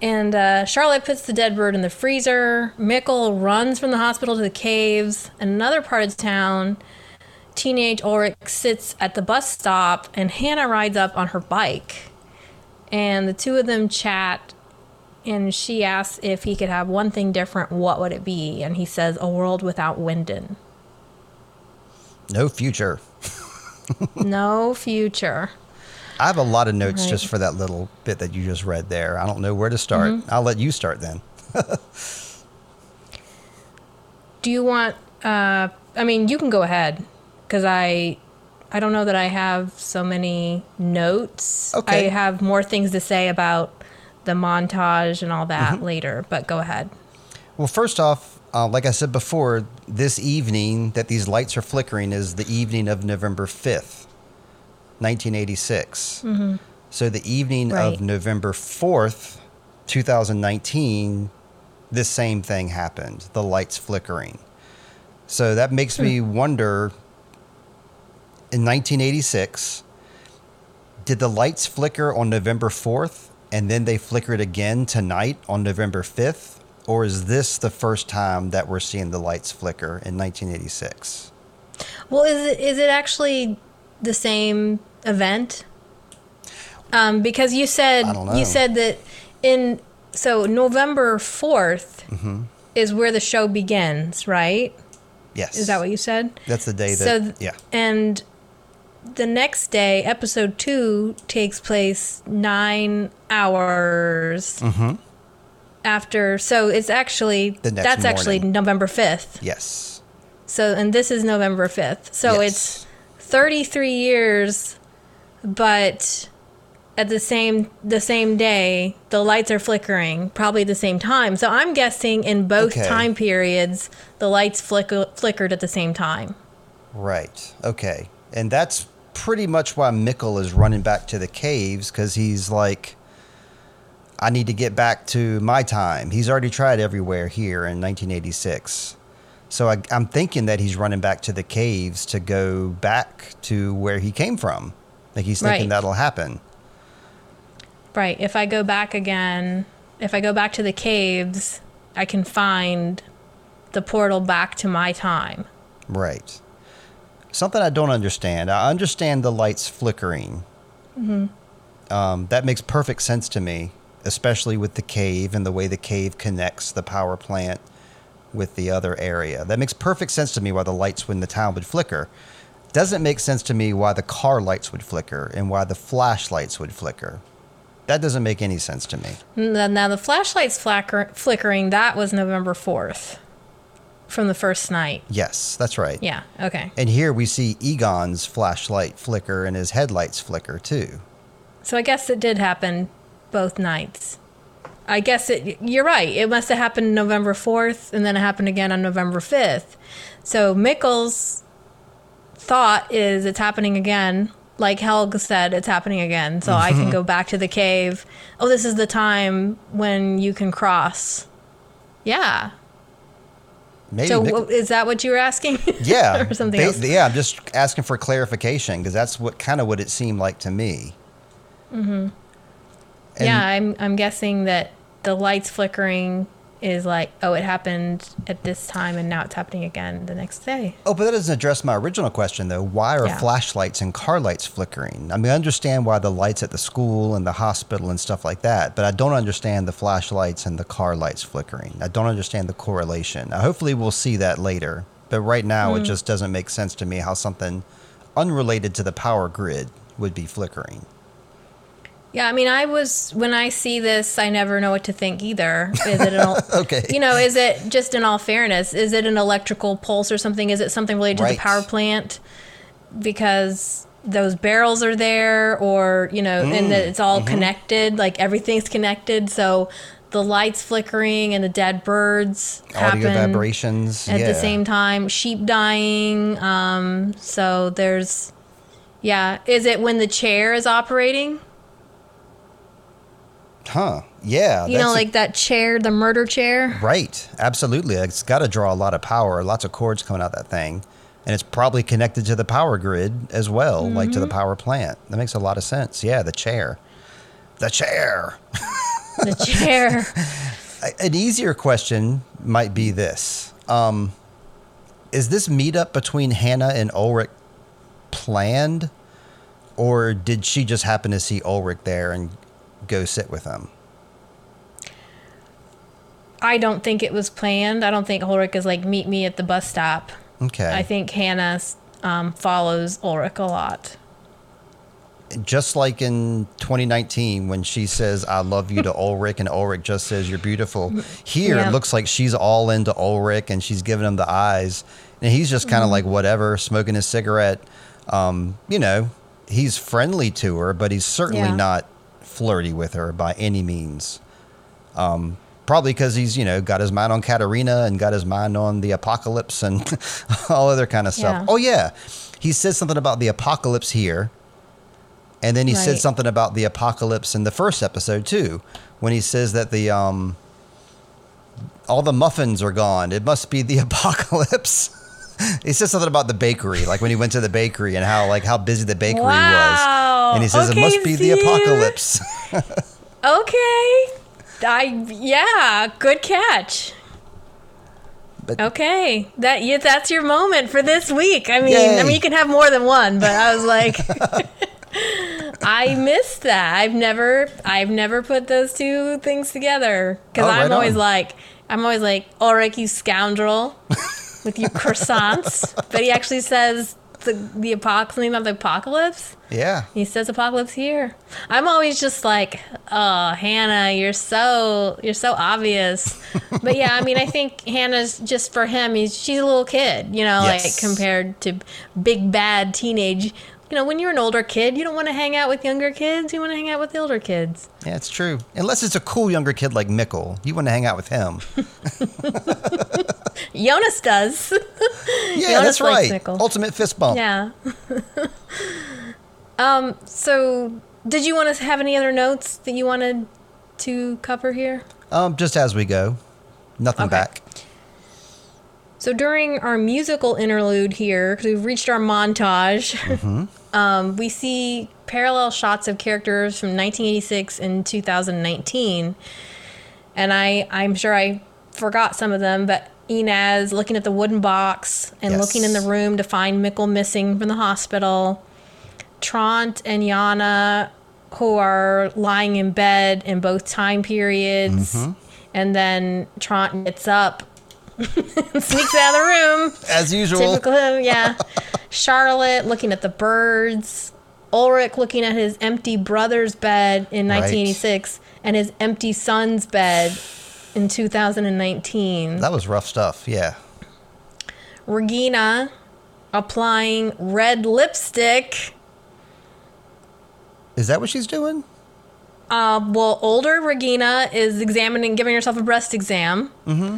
And uh, Charlotte puts the dead bird in the freezer. Mikkel runs from the hospital to the caves. Another part of town, teenage Ulrich sits at the bus stop and Hannah rides up on her bike. And the two of them chat and she asks if he could have one thing different, what would it be? And he says, a world without Winden. no future no future. I have a lot of notes Right. just for that little bit that you just read there i don't know where to start Mm-hmm. i'll let you start then Do you want, uh, I mean, you can go ahead because I. I don't know that I have so many notes. Okay. I have more things to say about the montage and all that later, but go ahead. Well, first off, uh, like I said before, this evening that these lights are flickering is the evening of November 5th, 1986. Mm-hmm. So the evening Right. of November 4th, 2019, this same thing happened the lights flickering. So that makes me hmm. wonder in 1986, did the lights flicker on November 4th and then they flickered again tonight on November 5th? Or is this the first time that we're seeing the lights flicker in 1986? Well, is it is it actually the same event? Um, because you said I don't know. you said that in so November 4th Mm-hmm. is where the show begins, right? Yes. Is that what you said? That's the day that, So th- yeah. And the next day, episode two takes place nine hours after. So it's actually Mm-hmm. That's actually. November fifth. Yes. So and this is November fifth. So Yes. it's thirty three years, but at the same the same day the lights are flickering probably the same time so i'm guessing in both Okay. time periods the lights flicker, flickered at the same time Right. Okay. And that's pretty much why Mikkel is running back to the caves because he's like, I need to get back to my time. He's already tried everywhere here in 1986. So I, I'm thinking that he's running back to the caves to go back to where he came from. Like he's thinking Right. that'll happen. Right. If I go back again, if I go back to the caves, I can find the portal back to my time. Right. Something I don't understand. I understand the lights flickering. Um, that makes perfect sense to me, especially with the cave and the way the cave connects the power plant with the other area. That makes perfect sense to me why the lights in the town would flicker. Doesn't make sense to me why the car lights would flicker and why the flashlights would flicker. That doesn't make any sense to me. Now, the flashlight's flacker, flickering, that was November 4th from the first night. Yes, that's right. Yeah. Okay. And here we see Egon's flashlight flicker and his headlights flicker too. So I guess it did happen both nights. I guess it. You're right. It must have happened November 4th, and then it happened again on November 5th. So Mikkel's thought is it's happening again. Like Helge said, it's happening again. So I can go back to the cave. Oh, this is the time when you can cross. Yeah. Maybe So Mick- is that what you were asking? Yeah, or something else? Yeah, I'm just asking for clarification because that's what kind of what it seemed like to me. Mm-hmm. Yeah, I'm I'm guessing that the lights flickering is like, oh, it happened at this time and now it's happening again the next day. Oh, but that doesn't address my original question though. Why are Yeah. flashlights and car lights flickering? I mean, I understand why the lights at the school and the hospital and stuff like that, but I don't understand the flashlights and the car lights flickering. I don't understand the correlation. Now, hopefully, we'll see that later. But right now, Hmm. it just doesn't make sense to me how something unrelated to the power grid would be flickering. Yeah, I mean, I was when I see this, I never know what to think either. Is it an, Okay. You know, is it just in all fairness? Is it an electrical pulse or something? Is it something related to the power plant? Because those barrels are there, or you know, and that it's all connected. Like everything's connected. So the lights flickering and the dead birds Audio happen vibrations. at yeah. the same time. Sheep dying. Um, so there's, yeah. Is it when the chair is operating? Huh. Yeah. You know, that's a- like that chair, the murder chair. Right. Absolutely. It's got to draw a lot of power, lots of cords coming out that thing. And it's probably connected to the power grid as well, like to the Mm-hmm. power plant. That makes a lot of sense. Yeah, the chair. The chair. The chair. An easier question might be this um, Is this meetup between Hannah and Ulrich planned? Or did she just happen to see Ulrich there and go sit with him? I don't think it was planned. I don't think Ulrich is like, meet me at the bus stop. Okay. I think Hannah um, follows Ulrich a lot. just like in 2019 when she says "I love you" to Ulrich and Ulrich just says "You're beautiful." Here Yeah. it looks like she's all into Ulrich and she's giving him the eyes, and he's just kind of like whatever, smoking his cigarette. Um, you know, he's friendly to her, but he's certainly Yeah. not flirty with her by any means. Um, probably because he's you know got his mind on Katharina and got his mind on the apocalypse and all other kind of stuff. Yeah. Oh yeah, he says something about the apocalypse here. And then he said something about the apocalypse in the first episode too, when he says that the um, all the muffins are gone. It must be the apocalypse. he says something about the bakery, like when he went to the bakery and how like how busy the bakery Wow. was. And he says Okay, it must be the apocalypse. Okay. I yeah, good catch. But- okay, that yeah, that's your moment for this week. I mean, I mean, you can have more than one, but I was like, I missed that. I've never, I've never put those two things together because Oh, I'm always on. like, I'm always like, oh, Ulrich, you scoundrel, with your croissants. but he actually says the the apocalypse, about the apocalypse. yeah. He says apocalypse here. I'm always just like, oh, Hannah, you're so you're so obvious. but yeah, I mean, I think Hannah's just for him. He's she's a little kid, you know, Yes. like compared to big bad teenage. You know, when you're an older kid, you don't want to hang out with younger kids. You want to hang out with the older kids. Yeah, it's true. Unless it's a cool younger kid like Mikkel. You want to hang out with him. Jonas does. Yeah, Jonas that's right. Mikkel. Ultimate fist bump. yeah. um. So, did you want to have any other notes that you wanted to cover here? Um, just as we go. Nothing Okay. back. So during our musical interlude here, because we've reached our montage, um, we see parallel shots of characters from 1986 and 2019. And I, I'm sure I forgot some of them, but Ines looking at the wooden box and Yes. looking in the room to find Mikkel missing from the hospital. Tronte and Jana, who are lying in bed in both time periods. And then Tronte gets up, sneaks out of the room. As usual. Typical him, yeah. Charlotte looking at the birds. Ulrich looking at his empty brother's bed in Right. 1986 and his empty son's bed in 2019. That was rough stuff. Yeah. Regina applying red lipstick. Is that what she's doing? Uh, well, older Regina is examining, giving herself a breast exam. Mm-hmm.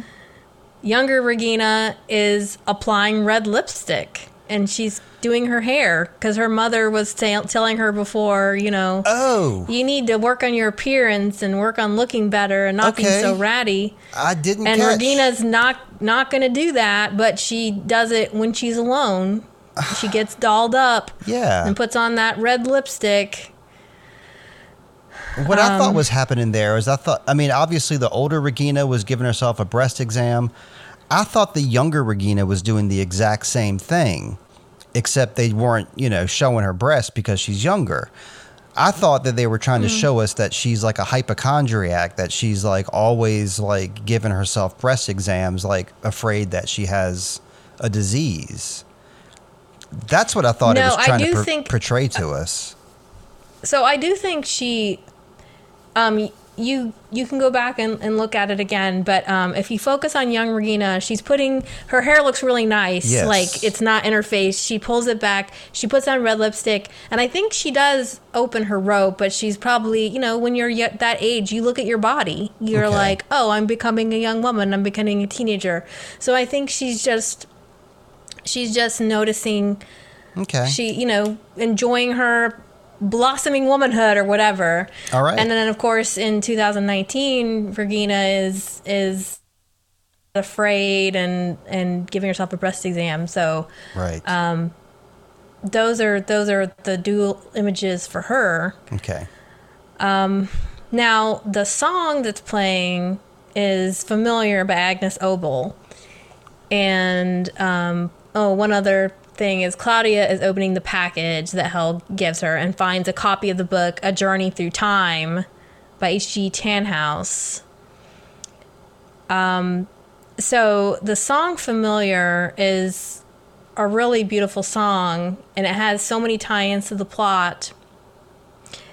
Younger Regina is applying red lipstick, and she's doing her hair because her mother was ta- telling her before, you know, Oh, you need to work on your appearance and work on looking better and not being so ratty. I didn't And catch. Regina's not not going to do that, but she does it when she's alone. She gets dolled up Yeah. and puts on that red lipstick. What I Um, thought was happening there is I thought, I mean, obviously the older Regina was giving herself a breast exam. I thought the younger Regina was doing the exact same thing, except they weren't, you know, showing her breast because she's younger. I thought that they were trying to show us that she's like a hypochondriac, that she's like always like giving herself breast exams, like afraid that she has a disease. That's what I thought it No, was I trying to do think- portray to us. So I do think she, um, you you can go back and, and look at it again, but um, if you focus on young Regina, she's putting her hair looks really nice. Yes. Like it's not in her face. She pulls it back. She puts on red lipstick, and I think she does open her robe. But she's probably you know when you're yet that age, you look at your body. You're Okay. like, oh, I'm becoming a young woman. I'm becoming a teenager. So I think she's just she's just noticing Okay. she you know enjoying her blossoming womanhood or whatever All right. and then of course in 2019 regina is is afraid and and giving herself a breast exam so right. Um, those are those are the dual images for her okay. Um, now the song that's playing is familiar by agnes obel and um, oh one other thing is claudia is opening the package that Helge gives her and finds a copy of the book a journey through time by hg tannhaus um, so the song familiar is a really beautiful song and it has so many tie-ins to the plot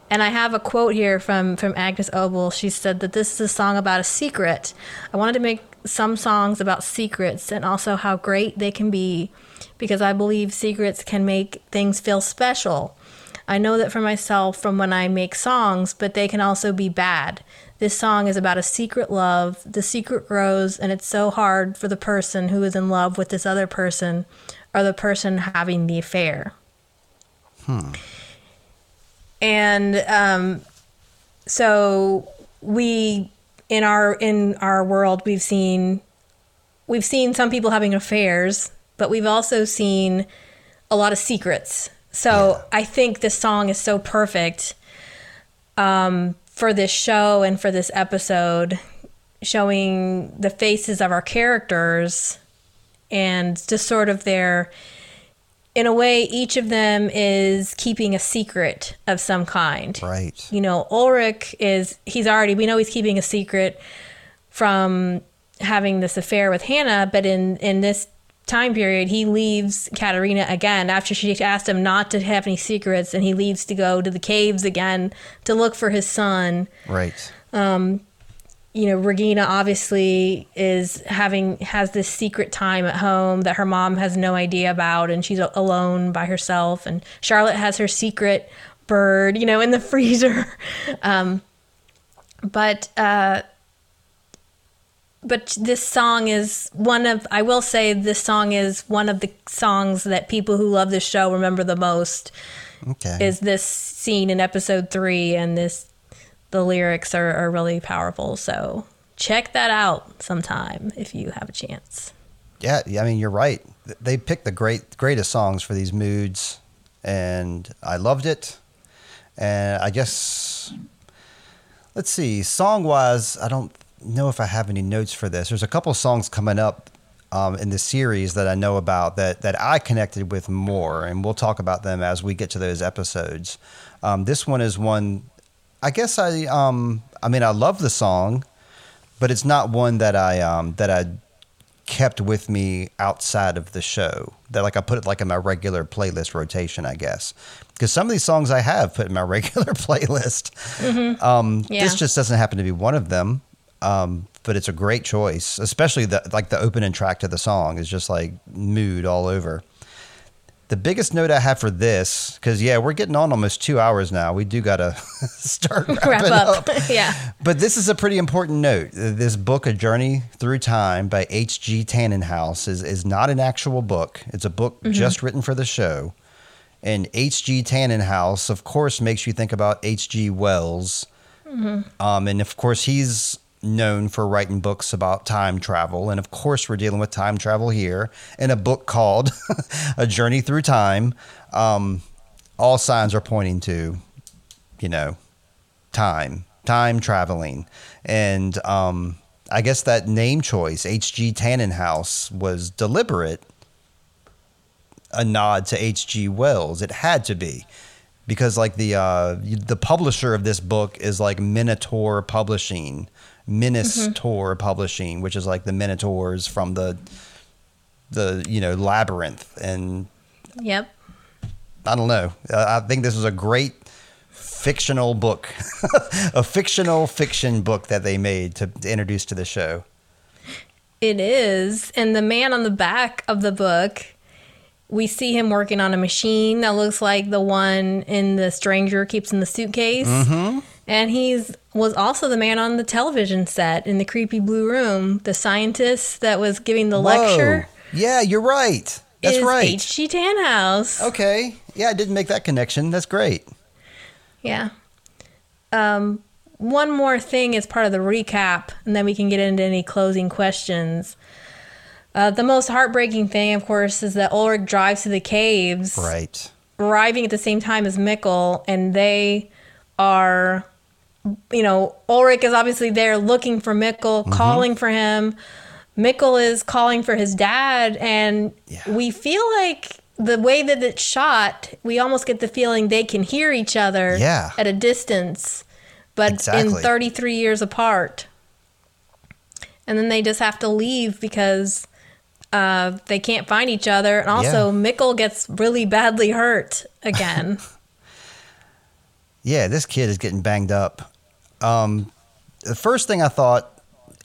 and I have a quote here from from Agnes Obel. She said that this is a song about a secret. I wanted to make some songs about secrets and also how great they can be because I believe secrets can make things feel special. I know that for myself from when I make songs, but they can also be bad. This song is about a secret love. The secret grows, and it's so hard for the person who is in love with this other person or the person having the affair. Hmm. And um, so we in our in our world we've seen we've seen some people having affairs, but we've also seen a lot of secrets. So I think this song is so perfect um, for this show and for this episode, showing the faces of our characters and just sort of their in a way each of them is keeping a secret of some kind Right. you know ulrich is he's already we know he's keeping a secret from having this affair with hannah but in in this time period he leaves Katharina again after she asked him not to have any secrets and he leaves to go to the caves again to look for his son Right. Um, you know regina obviously is having has this secret time at home that her mom has no idea about and she's alone by herself and charlotte has her secret bird you know in the freezer um, but uh, but this song is one of i will say this song is one of the songs that people who love this show remember the most Okay. is this scene in episode three and this the lyrics are, are really powerful so check that out sometime if you have a chance yeah, yeah, I mean, you're right. They picked the great greatest songs for these moods, and I loved it. And I guess let's see, song wise, I don't know if I have any notes for this. There's a couple songs coming up um, in the series that I know about that that I connected with more, and we'll talk about them as we get to those episodes. Um, this one is one. I guess I um I mean I love the song, but it's not one that I um that I kept with me outside of the show. That like I put it like in my regular playlist rotation, I guess. Because some of these songs I have put in my regular playlist. Mm-hmm. Um, yeah. This just doesn't happen to be one of them. Um, but it's a great choice, especially the like the opening track to the song is just like mood all over. The biggest note I have for this, because yeah, we're getting on almost two hours now. We do gotta start wrap up. up. yeah. But this is a pretty important note. This book, A Journey Through Time by H.G. Tannenhouse, is is not an actual book. It's a book mm-hmm. just written for the show. And H.G. Tannenhouse, of course, makes you think about H.G. Wells. Mm-hmm. Um, and of course, he's known for writing books about time travel. And of course, we're dealing with time travel here in a book called A Journey Through Time. Um, all signs are pointing to, you know, time, time traveling. And um, I guess that name choice, H.G. Tannenhouse, was deliberate, a nod to H.G. Wells. It had to be because like the uh, the publisher of this book is like Minotaur Publishing, Minotaur mm-hmm. Publishing, which is like the Minotaurs from the the you know labyrinth and. Yep. I don't know. Uh, I think this is a great fictional book, a fictional fiction book that they made to, to introduce to the show. It is, and the man on the back of the book we see him working on a machine that looks like the one in the stranger keeps in the suitcase. Mm-hmm. And he's was also the man on the television set in the creepy blue room, the scientist that was giving the Whoa. lecture. Yeah, you're right. That's right. H.G. Tannenhouse. Okay. Yeah, I didn't make that connection. That's great. Yeah. Um, one more thing as part of the recap, and then we can get into any closing questions. Uh, the most heartbreaking thing, of course, is that Ulrich drives to the caves. Right. Arriving at the same time as Mikkel, and they are, you know, Ulrich is obviously there looking for Mikkel, mm-hmm. calling for him. Mikkel is calling for his dad, and yeah. we feel like the way that it's shot, we almost get the feeling they can hear each other yeah. at a distance, but exactly. in 33 years apart. And then they just have to leave because uh, they can't find each other. And also, yeah. Mikkel gets really badly hurt again. yeah, this kid is getting banged up. Um, the first thing I thought,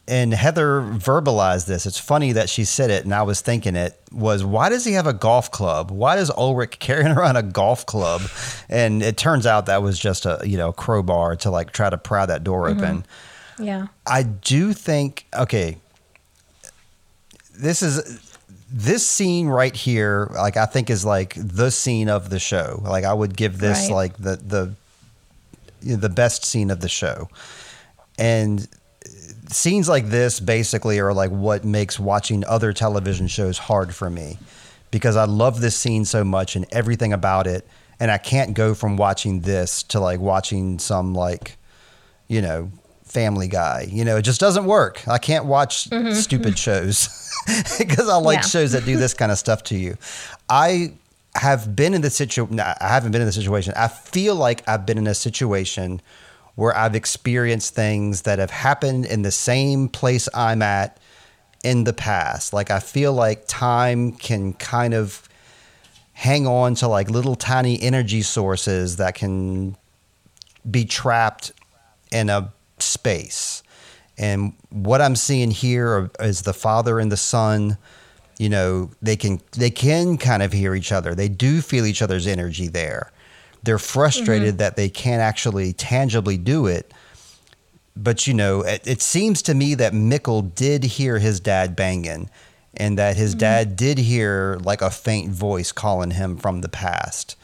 and Heather verbalized this, it's funny that she said it and I was thinking it, was why does he have a golf club? Why does Ulrich carrying around a golf club? And it turns out that was just a, you know, crowbar to like try to pry that door mm-hmm. open. Yeah. I do think, okay, this is this scene right here like i think is like the scene of the show like i would give this right. like the the you know, the best scene of the show and scenes like this basically are like what makes watching other television shows hard for me because i love this scene so much and everything about it and i can't go from watching this to like watching some like you know family guy you know it just doesn't work i can't watch mm-hmm. stupid shows because I like yeah. shows that do this kind of stuff to you. I have been in the situation. I haven't been in the situation. I feel like I've been in a situation where I've experienced things that have happened in the same place I'm at in the past. Like I feel like time can kind of hang on to like little tiny energy sources that can be trapped in a space. And what I'm seeing here is the father and the son. You know, they can they can kind of hear each other. They do feel each other's energy there. They're frustrated mm-hmm. that they can't actually tangibly do it. But you know, it, it, seems to me that Mikkel did hear his dad banging, and that his mm-hmm. dad did hear like a faint voice calling him from the past.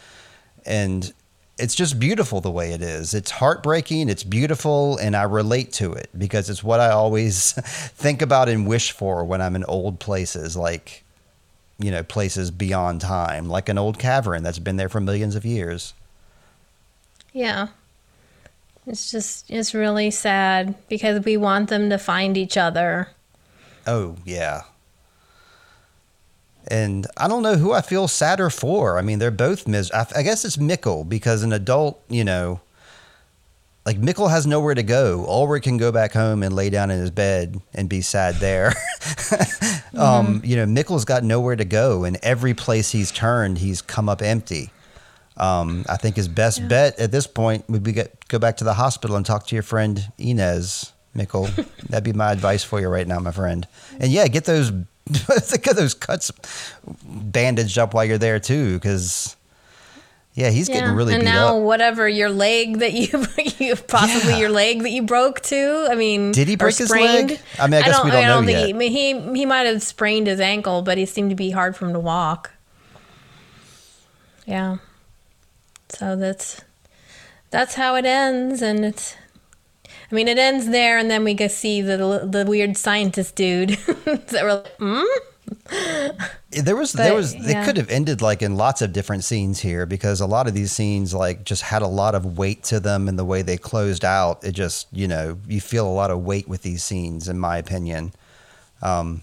And it's just beautiful the way it is. It's heartbreaking, it's beautiful, and I relate to it because it's what I always think about and wish for when I'm in old places, like, you know, places beyond time, like an old cavern that's been there for millions of years. Yeah. It's just, it's really sad because we want them to find each other. Oh, yeah. And I don't know who I feel sadder for. I mean, they're both mis. I, I guess it's Mikkel because an adult, you know, like Mikkel has nowhere to go. Ulrich can go back home and lay down in his bed and be sad there. mm-hmm. um, you know, Mikkel's got nowhere to go, and every place he's turned, he's come up empty. Um, I think his best yeah. bet at this point would be get, go back to the hospital and talk to your friend Ines Mikkel. That'd be my advice for you right now, my friend. And yeah, get those get those cuts bandaged up while you're there too, because yeah, he's yeah. getting really and now up. whatever your leg that you you possibly yeah. your leg that you broke too. I mean, did he break his leg? I mean, I guess I we don't, I don't know think yet. He, he he might have sprained his ankle, but he seemed to be hard for him to walk. Yeah. So that's that's how it ends, and it's I mean, it ends there, and then we get see the the weird scientist dude that we're like, hmm. There was, but, there was, yeah. it could have ended like in lots of different scenes here because a lot of these scenes like just had a lot of weight to them and the way they closed out. It just, you know, you feel a lot of weight with these scenes, in my opinion. Um,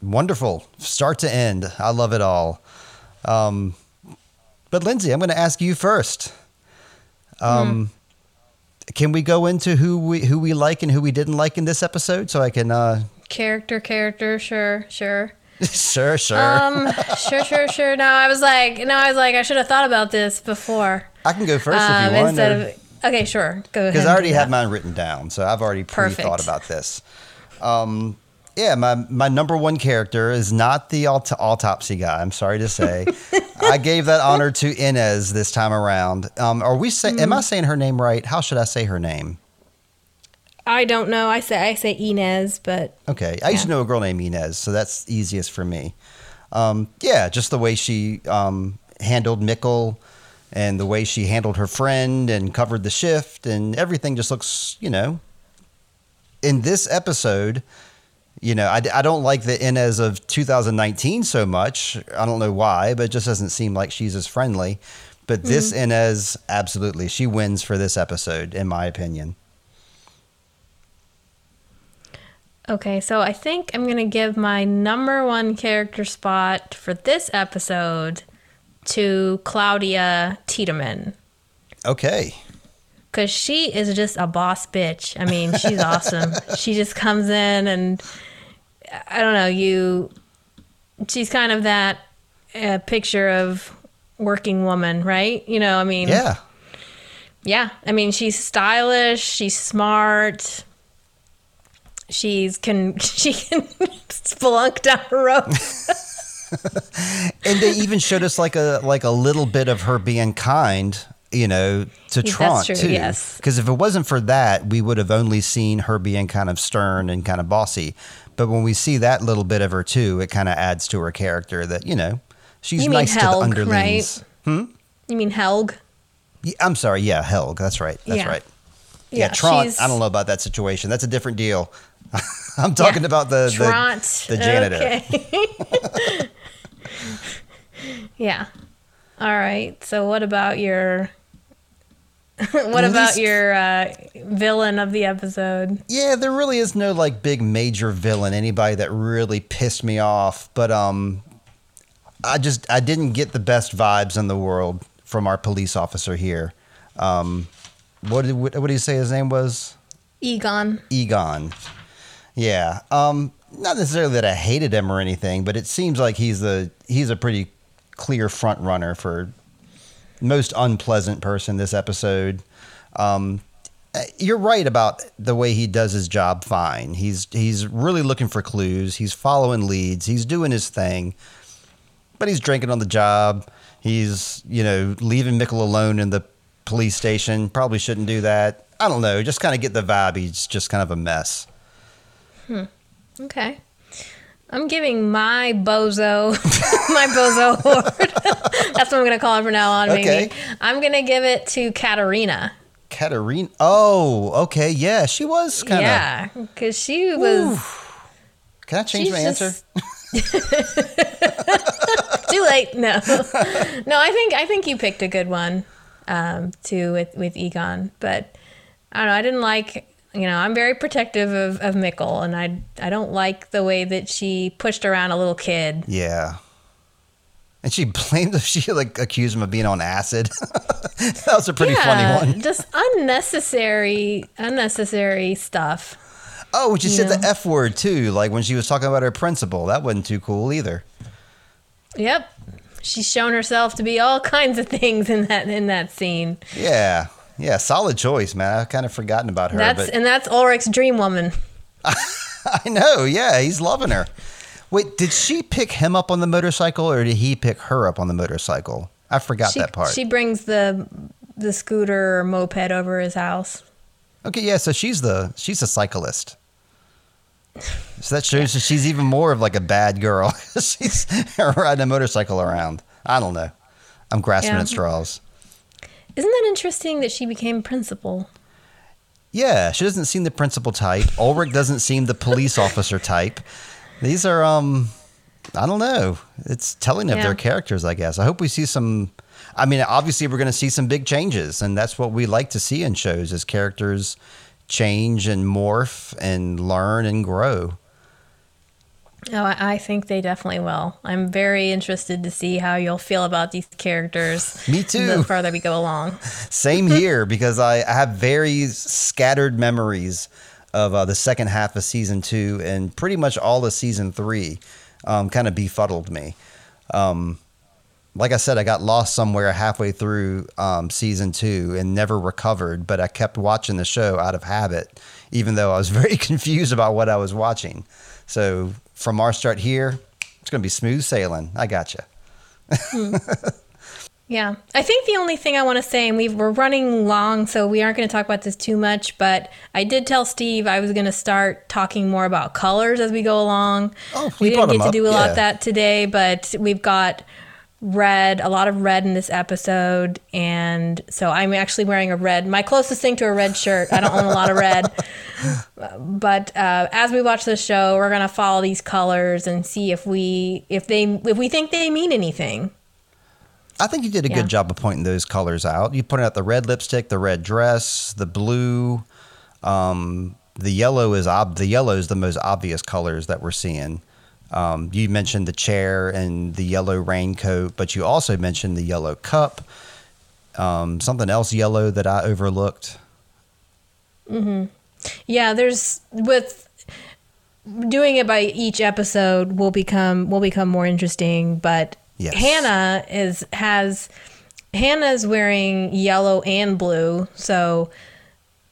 wonderful, start to end. I love it all. Um, but Lindsey, I'm going to ask you first. Um, hmm can we go into who we who we like and who we didn't like in this episode so I can uh character character sure sure. Sure sure. Um sure sure sure. No I was like no I was like I should have thought about this before. I can go first um, if you um, want instead or... of okay sure go ahead because I already have mine written down so I've already pre thought about this. Um yeah, my my number one character is not the aut- autopsy guy. I'm sorry to say, I gave that honor to Ines this time around. Um, are we say? Mm. Am I hmm. saying her name right? How should I say her name? I don't know. I say I say Ines, but okay. I yeah. used to know a girl named Inez, so that's easiest for me. Um, yeah, just the way she um, handled Mikkel and the way she handled her friend and covered the shift and everything just looks, you know. In this episode, you know, I, I don't like the Ines of 2019 so much. I don't know why, but it just doesn't seem like she's as friendly. But this mm-hmm. Ines, absolutely, she wins for this episode, in my opinion. Okay, so I think I'm going to give my number one character spot for this episode to Claudia Tiedemann. Okay. Because she is just a boss bitch. I mean, she's awesome. She just comes in and I don't know, you she's kind of that uh, picture of working woman, right? You know, I mean, yeah, yeah. I mean, she's stylish, she's smart, she's can she can spelunk down a rope. and they even showed us like a like a little bit of her being kind you know, to Tronte. Yes. Because if it wasn't for that, we would have only seen her being kind of stern and kind of bossy. But when we see that little bit of her too, it kind of adds to her character that, you know, she's you nice Helge, to the underlings. Right? Hmm? You mean Helge? Yeah, I'm sorry. Yeah, Helge. That's right. That's yeah. right. Yeah, yeah Tron. I don't know about that situation. That's a different deal. I'm talking about the, the, the janitor. Okay. yeah. All right. So what about your what about least, your uh, villain of the episode? Yeah, there really is no like big major villain, anybody that really pissed me off. But um, I just I didn't get the best vibes in the world from our police officer here. Um, what did what, what did he say his name was? Egon. Egon. Yeah. Um, not necessarily that I hated him or anything, but it seems like he's the he's a pretty clear front runner for most unpleasant person this episode. Um, you're right about the way he does his job fine. He's he's really looking for clues. He's following leads. He's doing his thing. But he's drinking on the job. He's, you know, leaving Mikkel alone in the police station. Probably shouldn't do that. I don't know. Just kind of get the vibe. He's just kind of a mess. Hmm. Okay. I'm giving my bozo, my bozo award. That's what I'm gonna call it from now on. Maybe Okay. I'm gonna give it to Katharina. Katharina. Oh, okay. Yeah, she was kind of. Yeah, because she was Can I change my answer? too late. No, no. I think I think you picked a good one um, too with with Egon, but I don't know. I didn't like. You know, I'm very protective of, of Mikkel, and I I don't like the way that she pushed around a little kid. Yeah. And she blamed she like accused him of being on acid. that was a pretty funny one. Just unnecessary, unnecessary stuff. Oh, she said Yeah. the F word too, like when she was talking about her principal. That wasn't too cool either. Yep, she's shown herself to be all kinds of things in that in that scene. Yeah. Yeah, solid choice, man. I've kind of forgotten about her, That's but and that's Ulrich's dream woman. I know. Yeah, he's loving her. Wait, did she pick him up on the motorcycle or did he pick her up on the motorcycle? I forgot she, that part. She brings the the scooter or moped over his house. Okay, yeah, so she's the she's a cyclist. So that shows that she's even more of like a bad girl. she's riding a motorcycle around. I don't know. I'm grasping Yeah. at straws. Isn't that interesting that she became principal? Yeah, she doesn't seem the principal type. Ulrich doesn't seem the police officer type. These are um I don't know. It's telling of Yeah. their characters, I guess. I hope we see some I mean, obviously we're going to see some big changes and that's what we like to see in shows is characters change and morph and learn and grow. Oh, I I think they definitely will. I'm very interested to see how you'll feel about these characters. Me too. The farther we go along. Same here because I, I have very scattered memories of uh, the second half of season two and pretty much all of season three um, kind of befuddled me. Um, like I said, I got lost somewhere halfway through um, season two and never recovered, but I kept watching the show out of habit, even though I was very confused about what I was watching. So from our start here, it's going to be smooth sailing. I got you. Hmm. Yeah. I think the only thing I want to say, and we've, we're running long, so we aren't going to talk about this too much, but I did tell Steve I was going to start talking more about colors as we go along. Oh, we didn't get to do a lot yeah. of that today, but we've got red, a lot of red in this episode. And so I'm actually wearing a red, my closest thing to a red shirt. I don't own a lot of red. But uh, as we watch the show, we're gonna follow these colors and see if we if they if we think they mean anything. I think you did a Yeah. good job of pointing those colors out. You pointed out the red lipstick, the red dress, the blue. Um, the yellow is ob- the yellow is the most obvious colors that we're seeing. Um, you mentioned the chair and the yellow raincoat, but you also mentioned the yellow cup. Um, something else yellow that I overlooked. Yeah, there's with doing it by each episode will become will become more interesting. But Yes. Hannah is has Hannah's wearing yellow and blue, so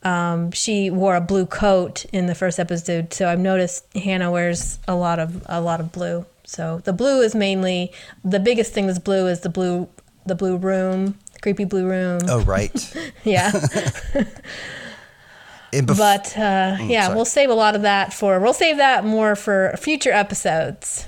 um, she wore a blue coat in the first episode. So I've noticed Hannah wears a lot of a lot of blue. So the blue is mainly the biggest thing that's blue is the blue the blue room, creepy blue room. Oh, right. Yeah. Bef- But uh, yeah, sorry. we'll save a lot of that for we'll save that more for future episodes.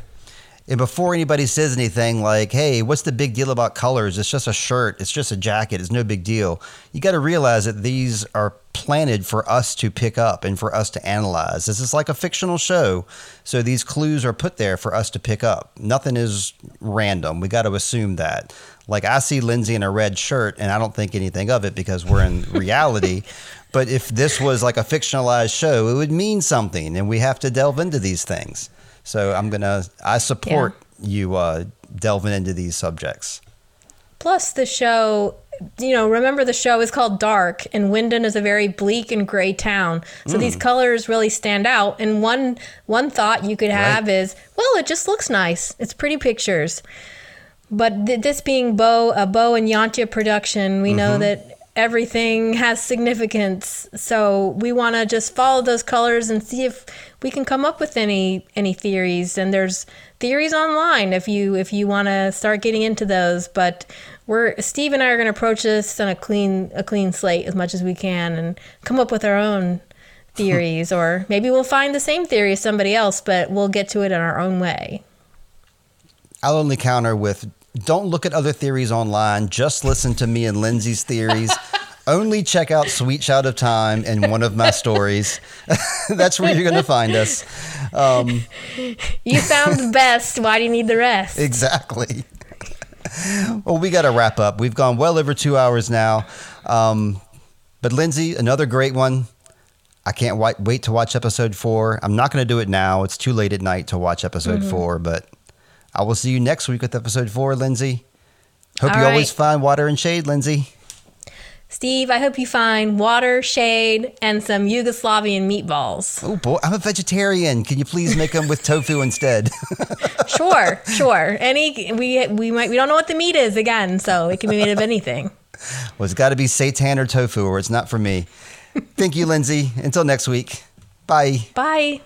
And before anybody says anything like, hey, what's the big deal about colors? It's just a shirt, it's just a jacket, it's no big deal. You got to realize that these are planted for us to pick up and for us to analyze. This is like a fictional show. So these clues are put there for us to pick up. Nothing is random. We got to assume that. Like I see Lindsey in a red shirt and I don't think anything of it because we're in reality. But if this was like a fictionalized show, it would mean something and we have to delve into these things. So I'm gonna. I support you uh, delving into these subjects. Plus, the show, you know, remember the show is called Dark, and Winden is a very bleak and gray town. So these Mm. colors really stand out. And one one thought you could have is, well, it just looks nice. It's pretty pictures. But th- this being Bo a Bo and Jantje production, we know Mm-hmm. that everything has significance. So we want to just follow those colors and see if we can come up with any any theories. And there's theories online if you if you want to start getting into those. But we're Steve and I are going to approach this on a clean a clean slate as much as we can and come up with our own theories, or maybe we'll find the same theory as somebody else, but we'll get to it in our own way. I'll only counter with don't look at other theories online. Just listen to me and Lindsey's theories. only check out Sweet Child of Time in one of my stories. That's where you're going to find us. Um, you found the best. Why do you need the rest? Exactly. well, we got to wrap up. We've gone well over two hours now. Um, but Lindsey, another great one. I can't wait, wait to watch episode four. I'm not going to do it now. It's too late at night to watch episode mm-hmm. four, but I will see you next week with episode four, Lindsey. Hope All you right. always find water and shade, Lindsey. Steve, I hope you find water, shade, and some Yugoslavian meatballs. Oh boy, I'm a vegetarian. Can you please make them with tofu instead? sure, sure. Any we we might we don't know what the meat is again, so it can be made of anything. Well, it's got to be seitan or tofu, or it's not for me. Thank you, Lindsey. Until next week. Bye. Bye.